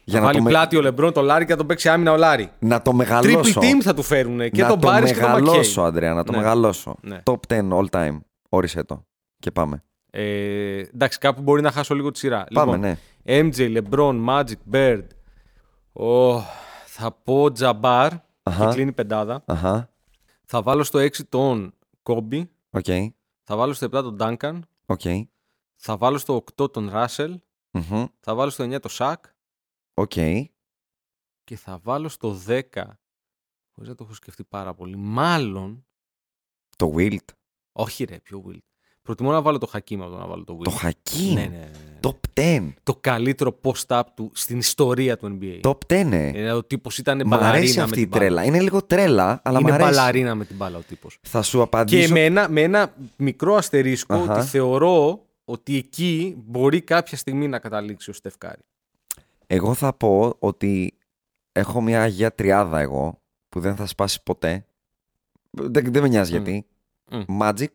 Για θα να βάλει το, με- πλάτη ο Λεμπρόν τον Λάρι και θα τον παίξει άμυνα ο Λάρι. να το Triple μεγαλώσω. team θα του φέρουν και να τον το Πάρις και τον μεγαλώσω, Μακέι. Αντρέα, να το Ναι. μεγαλώσω. Ναι. Top 10 all time. Όρισε το. Και πάμε. Ε, εντάξει, κάπου μπορεί να χάσω λίγο τη σειρά. Πάμε, λοιπόν, ναι. MJ, LeBron, Magic, Bird. Oh, θα πω Τζαμπάρ Αχα. και κλείνει πεντάδα. Αχα. Θα βάλω στο 6 τον Kobe. Οκ. Θα βάλω στο 7 τον Duncan. Οκ. Θα βάλω στο 8 τον Russell. Μμμ. Θα βάλω στο 9 το Shaq. Οκ. Και θα βάλω στο 10. Χωρίς να το έχω σκεφτεί πάρα πολύ. Μάλλον. Το Wilt. Όχι, ρε, ποιο Wilt. Προτιμώ να βάλω το Hakeem από το να βάλω το Wilt. Το Hakeem. Ναι, ναι, ναι, ναι. Top 10. Το καλύτερο post-up του στην ιστορία του NBA. Top 10, ναι. Ε, ο τύπος ήταν Μ' αρέσει μπαλαρίνα με αυτή η την μπάλα. τρέλα. Είναι λίγο τρέλα, αλλά μ' είναι αρέσει. μπαλαρίνα με την μπάλα ο τύπος. Θα σου Και απαντήσω. με ένα, με ένα μικρό αστερίσκο Αχα. ότι θεωρώ ότι εκεί μπορεί κάποια στιγμή να καταλήξει ο Στεφκάρη. Εγώ θα πω ότι έχω μια αγία τριάδα εγώ που δεν θα σπάσει ποτέ. Δεν, δεν με νοιάζει γιατί. Μμ. Magic,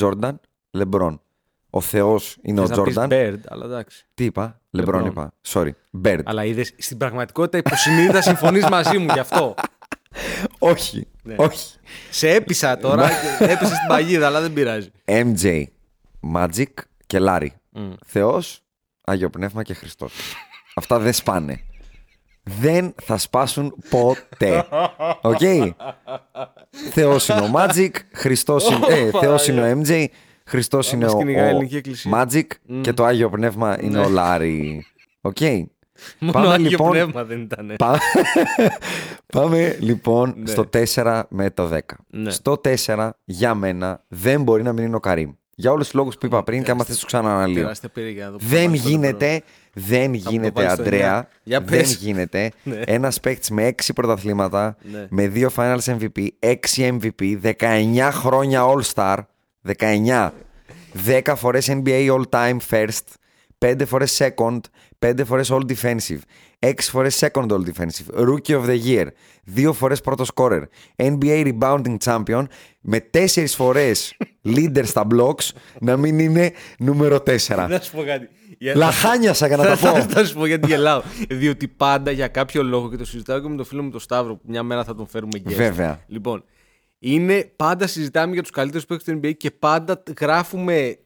Jordan, LeBron. Ο Θεός είναι ο Θες να πεις Jordan. Bird, αλλά εντάξει. Τι είπα, LeBron, LeBron. είπα. Sorry. Bird. Αλλά είδες στην πραγματικότητα υποσυνείδητα συμφωνείς μαζί μου γι' αυτό. Όχι. Ναι. Όχι. Σε έπεισα τώρα και έπεσε στην παγίδα, αλλά δεν πειράζει. MJ, Magic και Larry. Μμ. Θεός, Άγιο Πνεύμα και Χριστός. Αυτά δεν σπάνε. Δεν θα σπάσουν ποτέ. Οκ; Θεός είναι ο Magic, Χριστός είναι, ε, Θεός είναι ο MJ, Χριστός είναι μας ο, κυνηγάει η ο Ελληνική Εκκλησία. Magic και το Άγιο Πνεύμα είναι ο Λάρι. Οκ; Μόνο Πάμε Άγιο λοιπόν, πνεύμα δεν ήταν. πά- Πάμε λοιπόν Ναι. στο 4 με το 10. Ναι. Στο 4 για μένα δεν μπορεί να μην είναι ο Καρύμ. Για όλους τους λόγους που είπα πριν και άμα θες το ξανααναλύω. Τεράστια πήρε για να δω πού θα Δεν βάλεις το γίνεται, δεν το γίνεται, βάλεις στο Αντρέα. εννιά. Για δεν πες. γίνεται. Ναι. Ένας παίκτης με 6 πρωταθλήματα, Ναι. με 2 Finals MVP, 6 MVP, 19 χρόνια All Star, 19. 10 φορές NBA All Time First, 5 φορές Second, 5 φορές All Defensive, 6 φορές Second All Defensive, Rookie of the Year, 2 φορές πρώτο scorer, NBA Rebounding Champion, με 4 φορές leader στα blocks, να μην είναι νούμερο 4. Να σου πω κάτι. Για- Λαχάνιασα για να τα Θα- πω. Θα σου πω γιατί γελάω. Διότι πάντα για κάποιο λόγο και το συζητάω και με τον φίλο μου τον Σταύρο, που μια μέρα θα τον φέρουμε guest. Βέβαια. Λοιπόν, είναι πάντα συζητάμε για τους καλύτερους παίκτες του NBA και πάντα γράφουμε.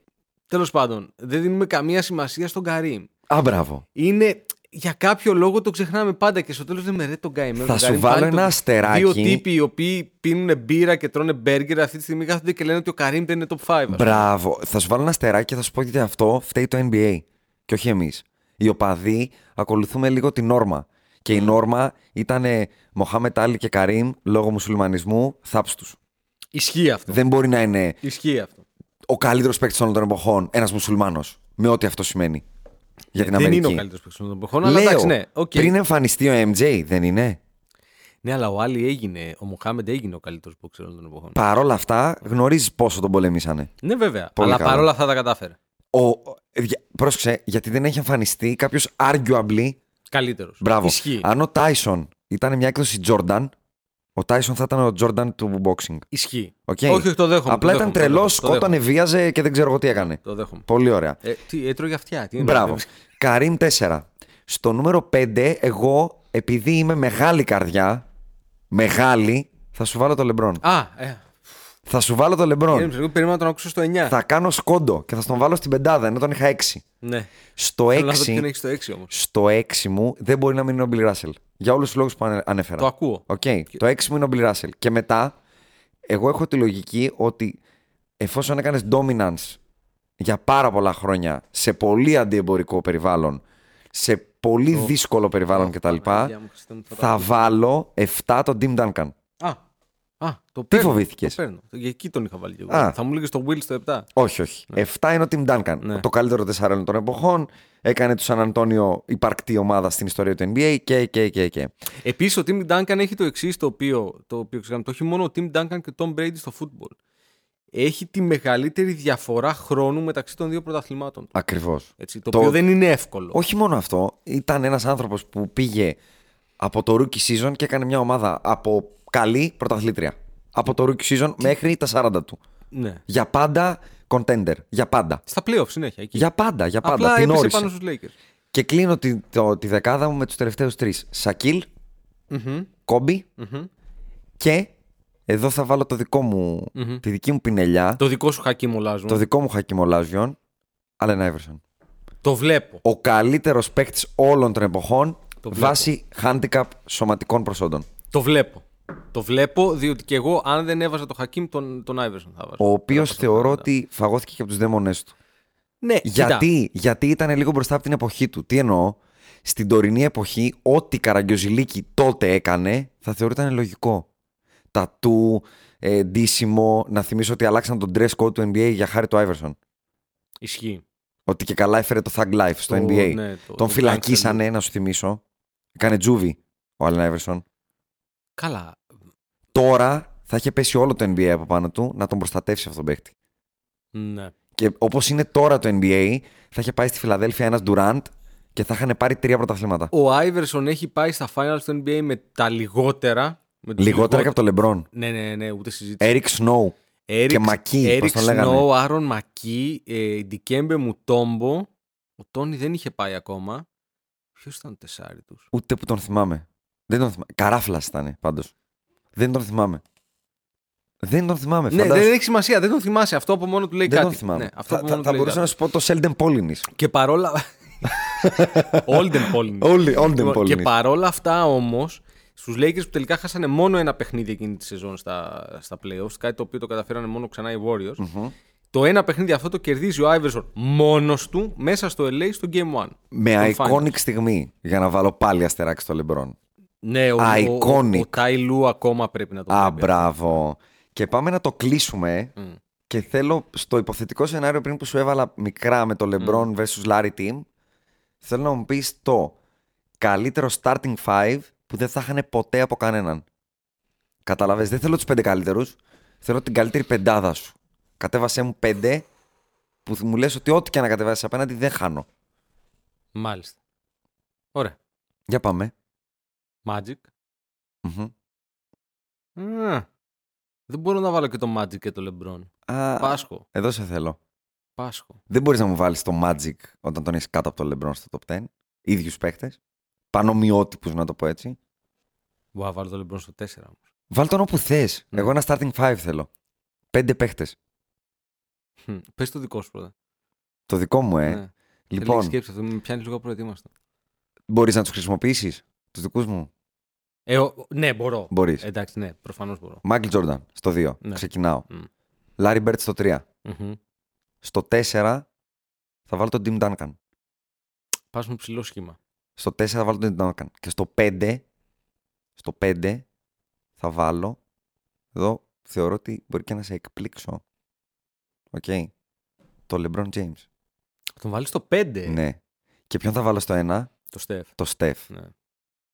Τέλος πάντων, δεν δίνουμε καμία σημασία στον Καρύμ. Α, μπράβο. Είναι, για κάποιο λόγο το ξεχνάμε πάντα και στο τέλος δεν με ρε τον καημένο. Θα τον σου Καρύμ. βάλω Πάλι ένα το- αστεράκι. Δύο τύποι οι οποίοι πίνουν μπύρα και τρώνε μπέργκερ αυτή τη στιγμή κάθονται και λένε ότι ο Καρύμ δεν είναι top 5. ας πούμε. Μπράβο. Θα σου βάλω ένα αστεράκι και θα σου πω γιατί αυτό φταίει το NBA. Και όχι εμείς. Οι οπαδοί ακολουθούμε λίγο την νόρμα. Και η νόρμα ήταν Μοχάμετ Άλι και Καρύμ λόγω μουσουλμανισμού, θάψ τους. Ισχύει αυτό. Δεν μπορεί να είναι Ισχύει αυτό. ο καλύτερος παίκτης όλων των εποχών ένας μουσουλμάνος. Με ό,τι αυτό σημαίνει. Για την δεν Αμερική. είναι ο καλύτερος παίκτης των εποχών, αλλά Λέω, εντάξει, ναι. οκ. πριν εμφανιστεί ο MJ, δεν είναι; Ναι, αλλά ο Άλι έγινε, ο Μοχάμεντ έγινε ο καλύτερος παίκτη όλων των εποχών. Παρ' όλα αυτά, γνωρίζεις πόσο τον πολεμήσανε. Ναι, βέβαια. Πολύ αλλά καλά. παρόλα αυτά τα κατάφερε. Ο, ε, για- πρόσεξε, γιατί δεν έχει εμφανιστεί κάποιος arguably. Καλύτερος. Μπράβο. Ισχύει. Αν ο Tyson ήταν μια έκδοση Jordan, ο Tyson θα ήταν ο Jordan του boxing. Ισχύει. Οκ. Όχι, όχι, το δέχομαι. Απλά το ήταν δέχομαι, το τρελός, δέχομαι, το σκότωνε, δέχομαι. βίαζε και δεν ξέρω εγώ τι έκανε. Το δέχομαι. Πολύ ωραία. Ε, τι, έτρωγε αυτιά. Τι είναι Μπράβο. αυτό; Καρύμ 4. Στο νούμερο 5, εγώ, επειδή είμαι μεγάλη καρδιά, μεγάλη, θα σου βάλω το Λεμπρόν. Α, ε. Θα σου βάλω το λεμπρόν. Ήρεμψε, Εγώ περίμενα να τον ακούσω στο 9. Θα κάνω σκόντο και θα στον βάλω στην πεντάδα, ενώ τον είχα 6. Ναι. Στο Θέλω να δω ποιον 6, έχεις στο 6 όμως. στο 6 μου δεν μπορεί να μείνει ο Bill Russell. Για όλους τους λόγους που ανε- ανέφερα. Το ακούω. Οκ. Το 6 μου είναι ο Bill Russell. Και μετά, εγώ έχω τη λογική ότι εφόσον έκανες dominance για πάρα πολλά χρόνια σε πολύ αντιεμπορικό περιβάλλον, σε πολύ δύσκολο περιβάλλον κτλ., Παναγία μου, Χριστέ μου, θα θα τα- βάλω 7 τον Tim Duncan. Α, α, το παίρνω. φοβήθηκες; Το παίρνω. Για εκεί τον είχα βάλει και εγώ. Α. Θα μου λέγες το Will στο 7. Όχι, όχι. 7 είναι ο Tim Duncan. Ναι. Το καλύτερο τεσσάρων των εποχών. Έκανε του Σαν Αντώνιο υπαρκτή ομάδα στην ιστορία του NBA και, και, και, και. Επίσης, ο Tim Duncan έχει το εξής το οποίο, το οποίο ξεχνάμε. Το έχει μόνο ο Tim Duncan και ο Tom Brady στο football. Έχει τη μεγαλύτερη διαφορά χρόνου μεταξύ των δύο πρωταθλημάτων. του. Ακριβώς. Έτσι, το, Το- οποίο δεν είναι εύκολο. Όχι μόνο αυτό, ήταν ένας άνθρωπος που πήγε από το rookie season και έκανε μια ομάδα από καλή πρωταθλήτρια. Από το rookie season μέχρι τα 40 του. Ναι. Για πάντα contender. Για πάντα. Στα playoff συνέχεια. Εκεί. Για πάντα, για πάντα. Απλά Την έπεσε όρισε. πάνω στους Lakers. Και κλείνω τη, το- τη δεκάδα μου με τους τελευταίους τρεις. Σακίλ, Μμμ, Κόμπι μμμ. και εδώ θα βάλω το δικό μου, Μμμ. τη δική μου πινελιά, Το δικό σου χακί μολάζουν. το δικό μου Χακιμολάζιον, Allen Iverson. Το βλέπω. Ο καλύτερος παίκτης όλων των εποχών Το βλέπω. βάσει handicap σωματικών προσόντων. Το βλέπω. Το βλέπω διότι και εγώ, αν δεν έβαζα το Χακίμ, τον, τον Άιβερσον θα βάζα. Ο οποίος Θα βάζα θεωρώ τον ότι φαγώθηκε και από τους δαίμονές του. Ναι, κοίτα. Γιατί, γιατί ήταν λίγο μπροστά από την εποχή του. Τι εννοώ, στην τωρινή εποχή, ό,τι Καραγκιόζηλίκη τότε έκανε, θα θεωρούταν λογικό. Τα του, ε, ντύσιμο, να θυμίσω ότι αλλάξαν τον dress code του NBA για χάρη του Iverson. Ισχύει. Ότι και καλά έφερε το Thug Life στο Το- NBA. ναι, το- Τον το φυλακίσανε, να σου θυμίσω. Έκανε τζούβι ο Allen Iverson. Καλά. Τώρα θα είχε πέσει όλο το NBA από πάνω του να τον προστατεύσει αυτόν τον παίκτη. Ναι. Και όπως είναι τώρα το NBA, θα είχε πάει στη Φιλαδέλφια ένας Durant και θα είχαν πάρει τρία πρωταθλήματα. Ο Άιβερσον έχει πάει στα finals του NBA με τα λιγότερα. Με τους Λιγότερα και από το LeBron. Ναι, ναι, ναι, ούτε συζήτηση. Eric Snow. Eric, και Μακί, Eric πώς τον λέγανε; Snow, Άρον Μακί, ε, Ντικέμπε Μουτόμπο. Ο Τόνι δεν είχε πάει ακόμα. Ποιος ήταν το τεσάρι τους; Ούτε που τον θυμάμαι. Δεν τον θυμάμαι. Καράφλας ήταν πάντως. Δεν τον θυμάμαι. Δεν τον θυμάμαι. Ναι, φαντάσου. δεν έχει σημασία, δεν τον θυμάσαι. Αυτό από μόνο του λέει Δεν κάτι. τον θυμάμαι. Ναι, αυτό θα από θα, μόνο θα του λέει μπορούσα να κάτι. σου πω το Sheldon Polinus. Και παρόλα. Olden Polin. Όλοι, Olden Λοιπόν, Polinus. Και παρόλα αυτά όμως, στους Lakers που τελικά χάσανε μόνο ένα παιχνίδι εκείνη τη σεζόν στα, στα playoffs, κάτι το οποίο το καταφέρανε μόνο ξανά οι Warriors. Το ένα παιχνίδι αυτό το κερδίζει ο Iverson μόνος του μέσα στο LA στο Game 1. Με Των iconic finals. στιγμή. για να βάλω πάλι αστεράκι στο LeBron. Ναι, ο, Iconic. ο, ο, Ty Lue ακόμα πρέπει να το Α, βλέπει. μπράβο. Και πάμε να το κλείσουμε. Μμ. Και θέλω στο υποθετικό σενάριο πριν που σου έβαλα μικρά με το LeBron vs Larry Team, θέλω να μου πεις το καλύτερο starting five που δεν θα είχαν ποτέ από κανέναν. Καταλαβες, δεν θέλω τους πέντε καλύτερους, θέλω την καλύτερη πεντάδα σου. Κατέβασέ μου πέντε που μου λες ότι ό,τι και να κατεβάσεις απέναντι δεν χάνω. Μάλιστα. Ωραία. Για πάμε. Magic. Μμμ. Α, δεν μπορώ να βάλω και το Magic και το LeBron. Α, Πάσχω. Εδώ σε θέλω. Πάσχω. Δεν μπορείς να μου βάλεις το Magic όταν τον έχεις κάτω από το LeBron στο top 10. Ίδιους παίχτες. Πανομοιότυπους να το πω έτσι. Μπορώ να βάλω το LeBron στο 4 όμως. Βάλ τον όπου θες. Ναι. Εγώ ένα starting five θέλω. Πέντε παίχτε. Πες το δικό σου πρώτα. Το δικό μου, ε. Ναι. Λοιπόν, Σκέψη αυτό, με πιάνει λίγο απροετοίμαστο. Μπορείς να τους χρησιμοποιήσεις, τους δικούς μου; Ε, ο- ναι, μπορώ. Μπορείς. Εντάξει, ναι, προφανώς μπορώ. Μάικλ Τζόρνταν στο 2. Ναι. Ξεκινάω. Μμ. Λάρι Μπερντ στο 3. Μμμ. Στο 4 θα βάλω τον Tim Duncan. Πας με ψηλό σχήμα. Στο 4 θα βάλω τον Tim Duncan. Και στο 5, στο 5 θα βάλω. Εδώ θεωρώ ότι μπορεί και να σε εκπλήξω. Οκ. Το LeBron James. Θα τον βάλεις στο 5. Ναι. Και ποιον θα βάλω στο 1, Το Στεφ. το Steph. Ναι.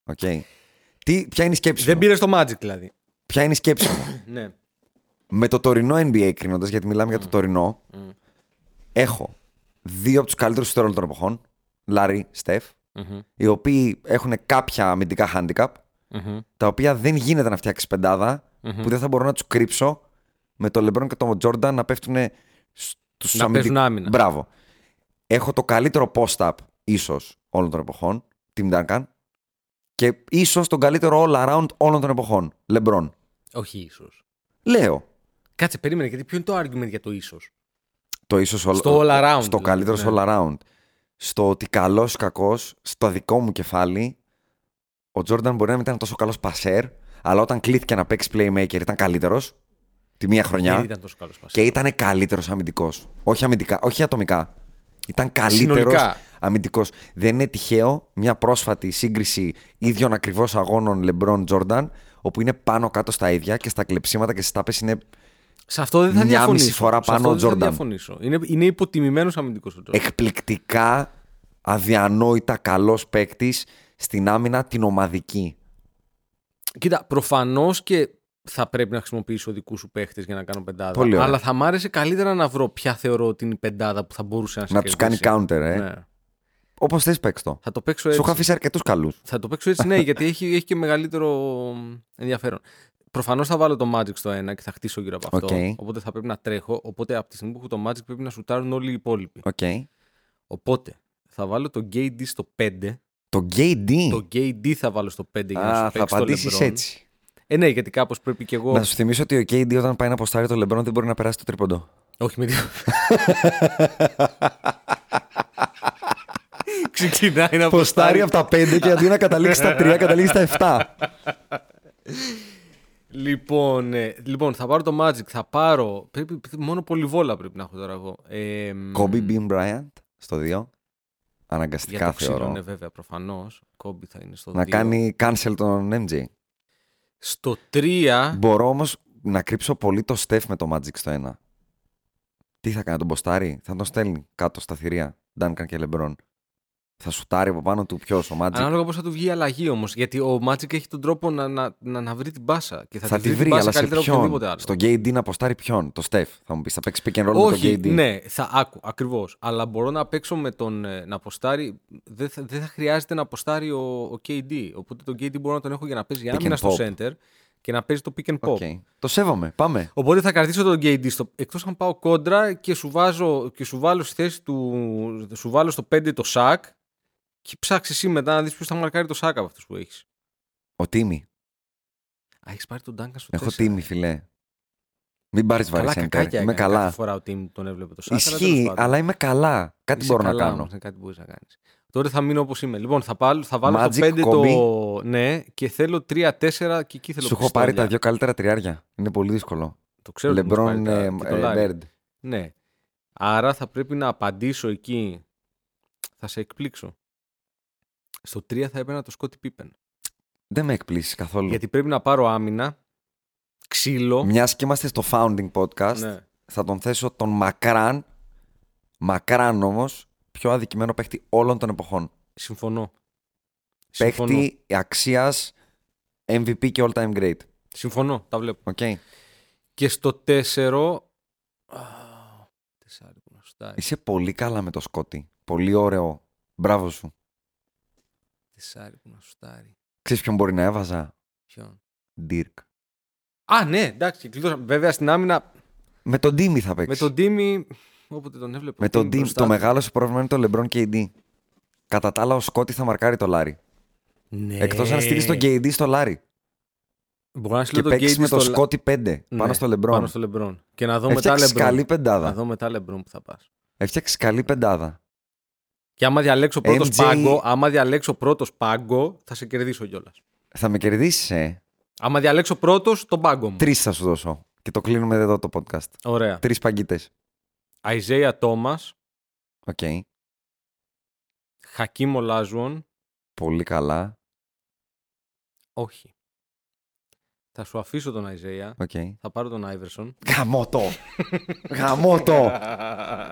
Οκ. Τι, ποια είναι η σκέψη Δεν μου. πήρε το Magic δηλαδή. Ποια είναι η σκέψη μου. ναι. Με το τωρινό NBA κρίνοντας, γιατί μιλάμε για το τωρινό, Μμ. έχω δύο από τους καλύτερους σουτέρ όλων των εποχών. Λάρι, Στεφ, Μμμ. οι οποίοι έχουν κάποια αμυντικά handicap, Μμμ. τα οποία δεν γίνεται να φτιάξεις πεντάδα, Μμμ. που δεν θα μπορώ να τους κρύψω με το LeBron και τον Jordan να πέφτουν στους Να παίζουν άμυνα. Μπράβο. Έχω το καλύτερο post-up, ίσως, όλων των εποχών, Tim Duncan, και ίσως τον καλύτερο all-around όλων των εποχών, LeBron. Όχι ίσως. Λέω. Κάτσε, περίμενε, γιατί ποιο είναι το argument για το ίσως; Το ίσως all, Στο all around, Στο δηλαδή, καλύτερος ναι. all around. Στο ότι καλός ή κακός, στο δικό μου κεφάλι, ο Τζόρνταν μπορεί να μην ήταν τόσο καλός πασέρ, αλλά όταν κλείθηκε να παίξει playmaker ήταν καλύτερος. Τη μία χρονιά. Δεν ήταν τόσο καλός πασί. Και ήταν καλύτερος αμυντικός. Όχι αμυντικά, όχι ατομικά. Ήταν καλύτερος Συνολικά. αμυντικός. Δεν είναι τυχαίο μια πρόσφατη σύγκριση ίδιων ακριβώς αγώνων LeBron Jordan, όπου είναι πάνω κάτω στα ίδια και στα κλεψίματα και στις τάπες είναι. Σε αυτό δεν θα Μια διαφωνήσω. μισή φορά Σε πάνω αυτό ο δεν θα Jordan. διαφωνήσω. Είναι, είναι υποτιμημένος αμυντικός ο Jordan. εκπληκτικά αδιανόητα καλός παίκτης στην άμυνα την ομαδική. Κοίτα, προφανώς και θα πρέπει να χρησιμοποιήσω δικούς σου παίχτες για να κάνω πεντάδα. Πολύ ωραία. Αλλά θα μ' άρεσε καλύτερα να βρω ποια θεωρώ ότι είναι η πεντάδα που θα μπορούσε να σε Να τους κάνει κερδίσει. counter, ε. Ναι. Όπως θες, παίξ το. Θα το παίξω Σου έτσι. είχα αφήσει αρκετούς καλούς. Θα το παίξω έτσι, ναι, γιατί έχει, έχει και μεγαλύτερο ενδιαφέρον. Προφανώς θα βάλω το Magic στο ένα και θα χτίσω γύρω από αυτό. Οκ. Οπότε θα πρέπει να τρέχω. Οπότε από τη στιγμή που έχω το Magic πρέπει να σουτάρουν όλοι οι υπόλοιποι. Οκ. Οπότε θα βάλω το KD στο 5. Το KD. Το KD θα βάλω στο 5 για να Α, σου θα παίξει το απαντήσεις LeBron. έτσι. Ε, ναι, γιατί κάπως πρέπει και εγώ. Να σου θυμίσω ότι ο KD όταν πάει να ποστάρει το LeBron δεν μπορεί να περάσει το τρίποντο. Όχι με δύο. Ξεκινάει να Ποστάρει από τα 5 και αντί να καταλήξει στα 3, καταλήγει στα 7. Λοιπόν, ε, λοιπόν, θα πάρω το Magic. Θα πάρω. Πρέπει, μόνο πολυβόλα πρέπει να έχω τώρα εγώ. Ε, μ, Kobe Bean Bryant στο 2. Για Αναγκαστικά το ξύλο, θεωρώ. ναι, βέβαια, προφανώς. Kobe θα είναι στο Να 2. κάνει cancel τον MJ. Στο 3. Μπορώ όμως να κρύψω πολύ το Steph με το Magic στο 1. Τι θα κάνει, τον μποστάρει, θα τον στέλνει κάτω στα θηρία. Duncan και LeBron. Θα σουτάρει από πάνω του ποιος, ο Magic. Ανάλογα πώς θα του βγει η αλλαγή όμως. Γιατί ο Magic έχει τον τρόπο να, να, να, να βρει την μπάσα. Και θα, θα τη τη βρει, βρει, την μπάσα αλλά σε καλύτερα από οποιονδήποτε ποιον. άλλο. Στο KD να αποστάρει ποιον, το Steph. Θα μου πεις, θα παίξει pick and roll με Όχι, το KD. ναι, θα άκου, ακριβώς. Αλλά μπορώ να παίξω με τον ε, να αποστάρει. Δεν θα, δεν θα χρειάζεται να αποστάρει ο, ο KD. Οπότε τον KD μπορώ να τον έχω για να παίζει για Pick άμυνα and στο pop. center και να παίζει το pick and pop. Οκ. Το σέβομαι. Πάμε. Οπότε θα κρατήσω τον KD στο, εκτός αν πάω κόντρα και σου, βάζω, και σου βάλω στη θέση του. Σου βάλω στο 5 το σακ και ψάξει εσύ μετά να δεις ποιος θα μαρκάρει το σακ από αυτούς που έχεις. Ο Τίμη. Α, έχεις πάρει τον Duncan στο Έχω 4. Τίμη, φιλέ. Μην πάρεις βαρύ Καλά, center. κακάκια Είμαι έκανε. Κάθε καλά. φορά ο team τον έβλεπε το σακ. Ισχύει, αλλά είμαι καλά. Κάτι Είσαι μπορώ να καλά κάνω. όμως, είναι κάτι που μπορείς να κάνεις. Τώρα θα μείνω όπως είμαι. Λοιπόν, θα, πάρω, θα βάλω Magic, το 5 το... Kobe. Ναι, και θέλω 3-4 και εκεί θέλω Σου έχω πάρει τα πιστόλια. δύο καλύτερα τριάρια. Είναι πολύ δύσκολο. Το ξέρω ότι μου έχεις LeBron πάρει ε, τα- και το ε, Larry. Bird. Ναι. Άρα θα πρέπει να απαντήσω εκεί. Θα σε εκπλήξω. Στο 3 θα έπαιρνα το Scottie Pippen. Δεν με εκπλήσει καθόλου. Γιατί πρέπει να πάρω άμυνα, ξύλο. Μιας και είμαστε στο founding podcast, Ναι. θα τον θέσω τον μακράν, μακράν όμως, πιο αδικημένο παίχτη όλων των εποχών. Συμφωνώ. Συμφωνώ. Παίχτη αξία MVP και all time great. Συμφωνώ, τα βλέπω. Οκ. Και στο 4. Τεσσάρι που να σουτάρει. Είσαι πολύ καλά με το Σκότι. Πολύ ωραίο. Μπράβο σου. Τεσσάρι που να σουτάρει. Ξέρεις ποιον μπορεί να έβαζα; Ποιον; Dirk. Α, ναι, εντάξει, κλείδωσα. Βέβαια στην άμυνα Με τον Τίμη θα παίξεις. με τον Τίμη. Όποτε τον έβλεπα. Με τον Τίμη. Το μεγάλο σου πρόβλημα είναι το LeBron KD. Κατά τα άλλα, ο Σκότι θα μαρκάρει το Λάρι. Ναι. Εκτός αν στείλεις τον KD στο Λάρι. Μπορώ να Και στείλω τον παίξεις Γκέιντι με το στο... Σκότι 5 Ναι, πάνω στο LeBron. Πάνω στο LeBron. Και να δω μετά Έφτιαξε LeBron. καλή Να πεντάδα. δω μετά LeBron που θα πας. Έφτιαξες καλή πεντάδα. Και άμα διαλέξω πρώτος MJ πάγκο, άμα διαλέξω πρώτος πάγκο, θα σε κερδίσω κιόλας. Θα με κερδίσεις, ε. Άμα διαλέξω πρώτος, τον πάγκο μου. Τρεις θα σου δώσω. Και το κλείνουμε εδώ το podcast. Ωραία. Τρεις παγκίτες. Αϊζέια Τόμας, Οκ. Χακίμ Ολάζουον. Πολύ καλά. Όχι. Θα σου αφήσω τον Αϊζέια. Οκ. Θα πάρω τον Άιβερσον. Γαμώτο! Γαμώτο!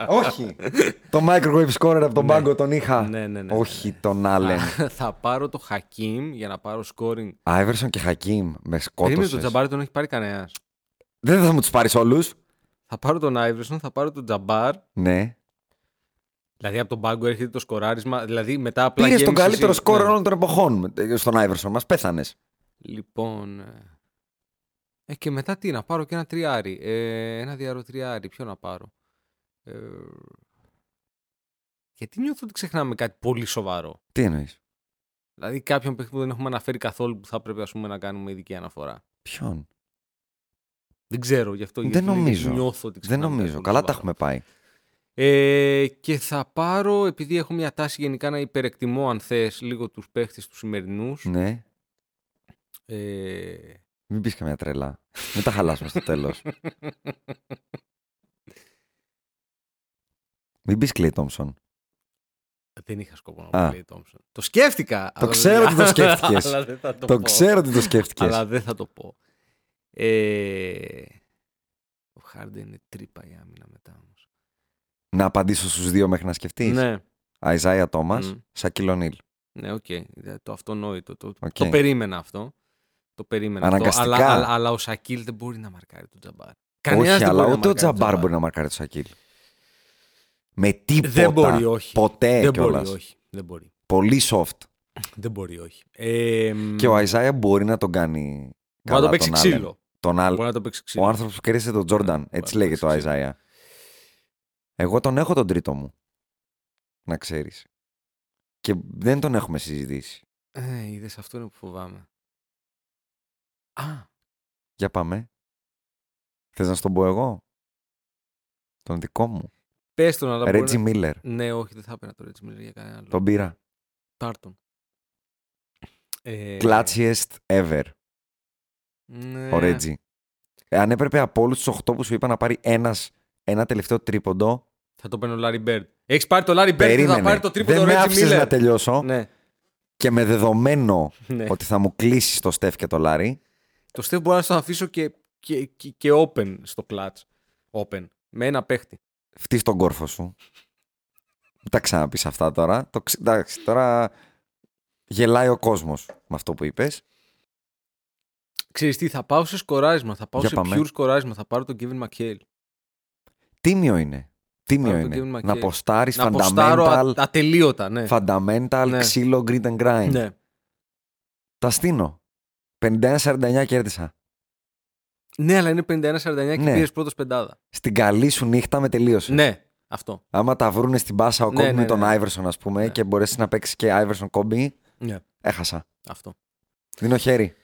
Όχι! το microwave scorer από τον πάγκο τον είχα. Ναι, ναι, ναι. Όχι τον Άλεν. θα πάρω το Χακίμ για να πάρω scoring. Άιβερσον και Χακίμ με Περίμενε σκότωσες. τον Τζαμπάρ τον έχει πάρει κανένας. Δεν θα μου τους πάρεις όλους. Θα πάρω τον Άιβερσον, θα πάρω τον Τζαμπάρ. Ναι. Δηλαδή από τον πάγκο έρχεται το σκοράρισμα. Δηλαδή μετά απλά. Πήρες τον γέμισες καλύτερο εσύ- σκόρ ναι. όλων των εποχών ε, στον Άιβερσον. Μας πέθανες. Λοιπόν. Ε, Ε, και μετά τι, να πάρω και ένα τριάρι. Ε, ένα διαρροτριάρι. Ποιο να πάρω. Ε, γιατί νιώθω ότι ξεχνάμε κάτι πολύ σοβαρό. Τι εννοείς; Δηλαδή κάποιον παίχτη που δεν έχουμε αναφέρει καθόλου που θα πρέπει ας πούμε, να κάνουμε ειδική αναφορά. Ποιον; Δεν ξέρω γι' αυτό. Δεν γιατί- γιατί νομίζω. Νιώθω ότι Δεν ξεχνάμε κάτι νομίζω. πολύ Καλά τα σοβαρό. έχουμε πάει. Ε, και θα πάρω, επειδή έχω μια τάση γενικά να υπερεκτιμώ αν θες λίγο τους παίχτες τους σημερινούς. Ναι. Ε, Μην πεις καμιά τρελά. Μην τα χαλάσουμε στο τέλος. Μην πεις Κλέι Τόμψον. δεν είχα σκοπό να Α. πω Klay Thompson. Το σκέφτηκα. Το αλλά ξέρω δεν- ότι το σκέφτηκες. αλλά δεν θα το, Το πω. ξέρω ότι το σκέφτηκες. Αλλά δεν θα το πω. Ε, ο Χάρντεν είναι τρύπα η άμυνα μετά όμως. Να απαντήσω στους δύο μέχρι να σκεφτείς. Ναι, Αϊζάια Τόμας, Μμ. Σακίλ Ονίλ. ναι, οκ. Το αυτονόητο. Το, Οκ. το περίμενα αυτό. Το περίμενα Αναγκαστικά. αυτό. Αλλά, αλλά, αλλά ο Σακίλ δεν μπορεί να μαρκάρει τον Τζαμπάρ. Κανένας Όχι, δεν αλλά μπορεί να ούτε ο μαρκάρει τον Τζαμπάρ μπορεί να μαρκάρει το Σακίλ. Με τίποτα. Δεν μπορεί, όχι. Ποτέ δεν κιόλας. μπορεί, όχι. Δεν μπορεί. Πολύ soft. Δεν μπορεί, όχι. Ε, Και ο Αϊζάια μπορεί να τον κάνει. Μπορεί να καλά το παίξει τον Άλεν. ξύλο. Τον Άλ- Μπορεί να το παίξει ξύλο. Ο άνθρωπος που κέρδισε τον Τζόρνταν. μπορεί Έτσι να λέγεται ο παίξει ξύλο. Αϊζάια. Εγώ τον έχω τον τρίτο μου. Να ξέρεις. Και δεν τον έχουμε συζητήσει. Ε, είδες, αυτό είναι που φοβάμαι. Α, Για πάμε. Θες να στον πω εγώ; Τον δικό μου. πες τον, αλλά μπορεί Ρέτζι να... Μίλλερ. Ναι, όχι, δεν θα έπαιρνα το Ρέτζι Μίλλερ για κανένα άλλο. Τον πήρα. Πάρ' τον. Ε, Clutchiest ever. ναι. Ο Ρέτζι. Ε, αν έπρεπε από όλους τους 8 που σου είπα να πάρει ένας, ένα τελευταίο τρίποντο. Θα το παίρνει ο Λάρι Μπέρντ. Έχεις πάρει το Λάρι Μπέρντ και θα Περίμενε. πάρει το τρίποντο Δεν με Ρέτζι άφησες Μίλλερ. να τελειώσω. Ναι, Και με δεδομένο ναι. ότι θα μου κλείσει το Στεφ και το Λάρι. Το Στεφ μπορεί να στο αφήσω και, και, και, και open στο clutch. Open. Με ένα παίχτη. Φτύς τον κόρφο σου. Μην τα ξαναπείς αυτά τώρα. Το, ξε- εντάξει, τώρα γελάει ο κόσμος με αυτό που είπες. Ξέρεις τι, θα πάω σε σκοράρισμα. Θα πάω Για σε πάμε. pure σκοράρισμα. Θα πάρω τον Kevin McHale. Τίμιο είναι. Τίμιο Πάρε τον είναι. Kevin Να McHale. ποστάρεις Να αποστάρω α- fundamental, ατελείωτα, ναι. fundamental Ναι. ξύλο grit and grind. ναι. Τα στείνω. 51-49 κέρδισα. Ναι, αλλά είναι 51-49 και Ναι. πήρες πρώτος πεντάδα. Στην καλή σου νύχτα με τελείωσε. Ναι, αυτό. Άμα τα βρούνε στην πάσα ο Ναι, Κόμπι ναι, με τον ναι. Άιβερσον, ας πούμε, Ναι. και μπορέσεις να παίξεις και Άιβερσον Κόμπι, Ναι, έχασα. αυτό. Δίνω χέρι.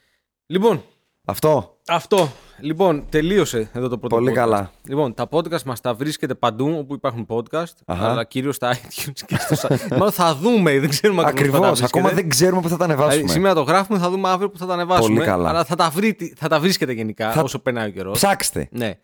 Λοιπόν, Αυτό. αυτό. Λοιπόν, τελείωσε εδώ το πρώτο Πολύ podcast. καλά. Λοιπόν, τα podcast μας τα βρίσκεται παντού όπου υπάρχουν podcast, Αχα. αλλά κυρίως στα iTunes και στο site. Μάλλον θα δούμε, δεν ξέρουμε ακριβώς πού θα τα Ακριβώ. βρίσκεται. Ακόμα δεν ξέρουμε πού θα τα ανεβάσουμε. Δηλαδή, σήμερα το γράφουμε, θα δούμε αύριο που θα τα ανεβάσουμε. Πολύ καλά. Αλλά θα τα, βρει, θα τα βρίσκεται γενικά Θα- όσο περνάει ο καιρός. Ψάξτε. Ναι.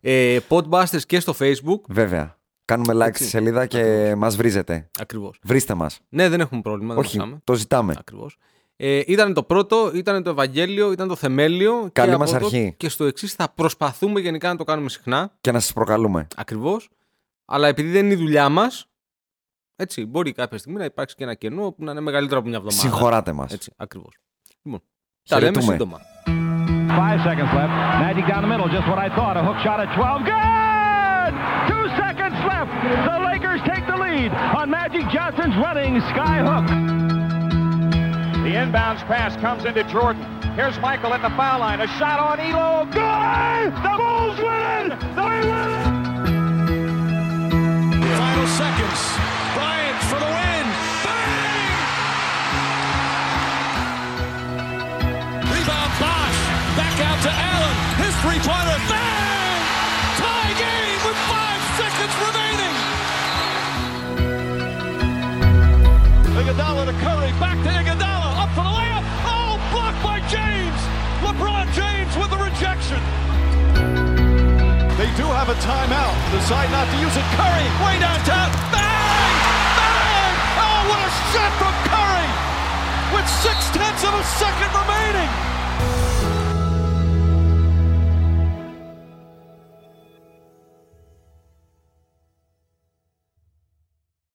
ε, Podbusters και στο Facebook. Βέβαια. Κάνουμε like στη σελίδα και μας βρίζετε. Ακριβώς. Βρίστε μας. Ναι, δεν έχουμε πρόβλημα. Δεν Όχι, ζητάμε. το ζητάμε. Ακριβώς. Ε, ήταν το πρώτο, ήταν το Ευαγγέλιο, ήταν το θεμέλιο. Καλή και μας από εδώ αρχή. Και στο εξής θα προσπαθούμε γενικά να το κάνουμε συχνά. Και να σας προκαλούμε. Ακριβώς. Αλλά επειδή δεν είναι η δουλειά μας, έτσι, μπορεί κάποια στιγμή να υπάρξει και ένα κενό που να είναι μεγαλύτερο από μια εβδομάδα. Συγχωράτε μας. Έτσι, ακριβώς. Λοιπόν, τα λέμε Χαιρετούμε. σύντομα. Five seconds left. Magic down the middle, just what I thought. A hook shot at 12. Good! Two seconds left. The Lakers take the lead on Magic Johnson's running sky hook. The inbounds pass comes into Jordan. Here's Michael at the foul line. A shot on Elo. Good! The Bulls win! They win! Final seconds. Bryant for the win. Bang! Rebound Bosch. Back out to Allen. His three-pointer. Bang! They do have a timeout. Decide not to use it. Curry, way downtown. Bang! Bang! Oh, what a shot from Curry! With six tenths of a second remaining.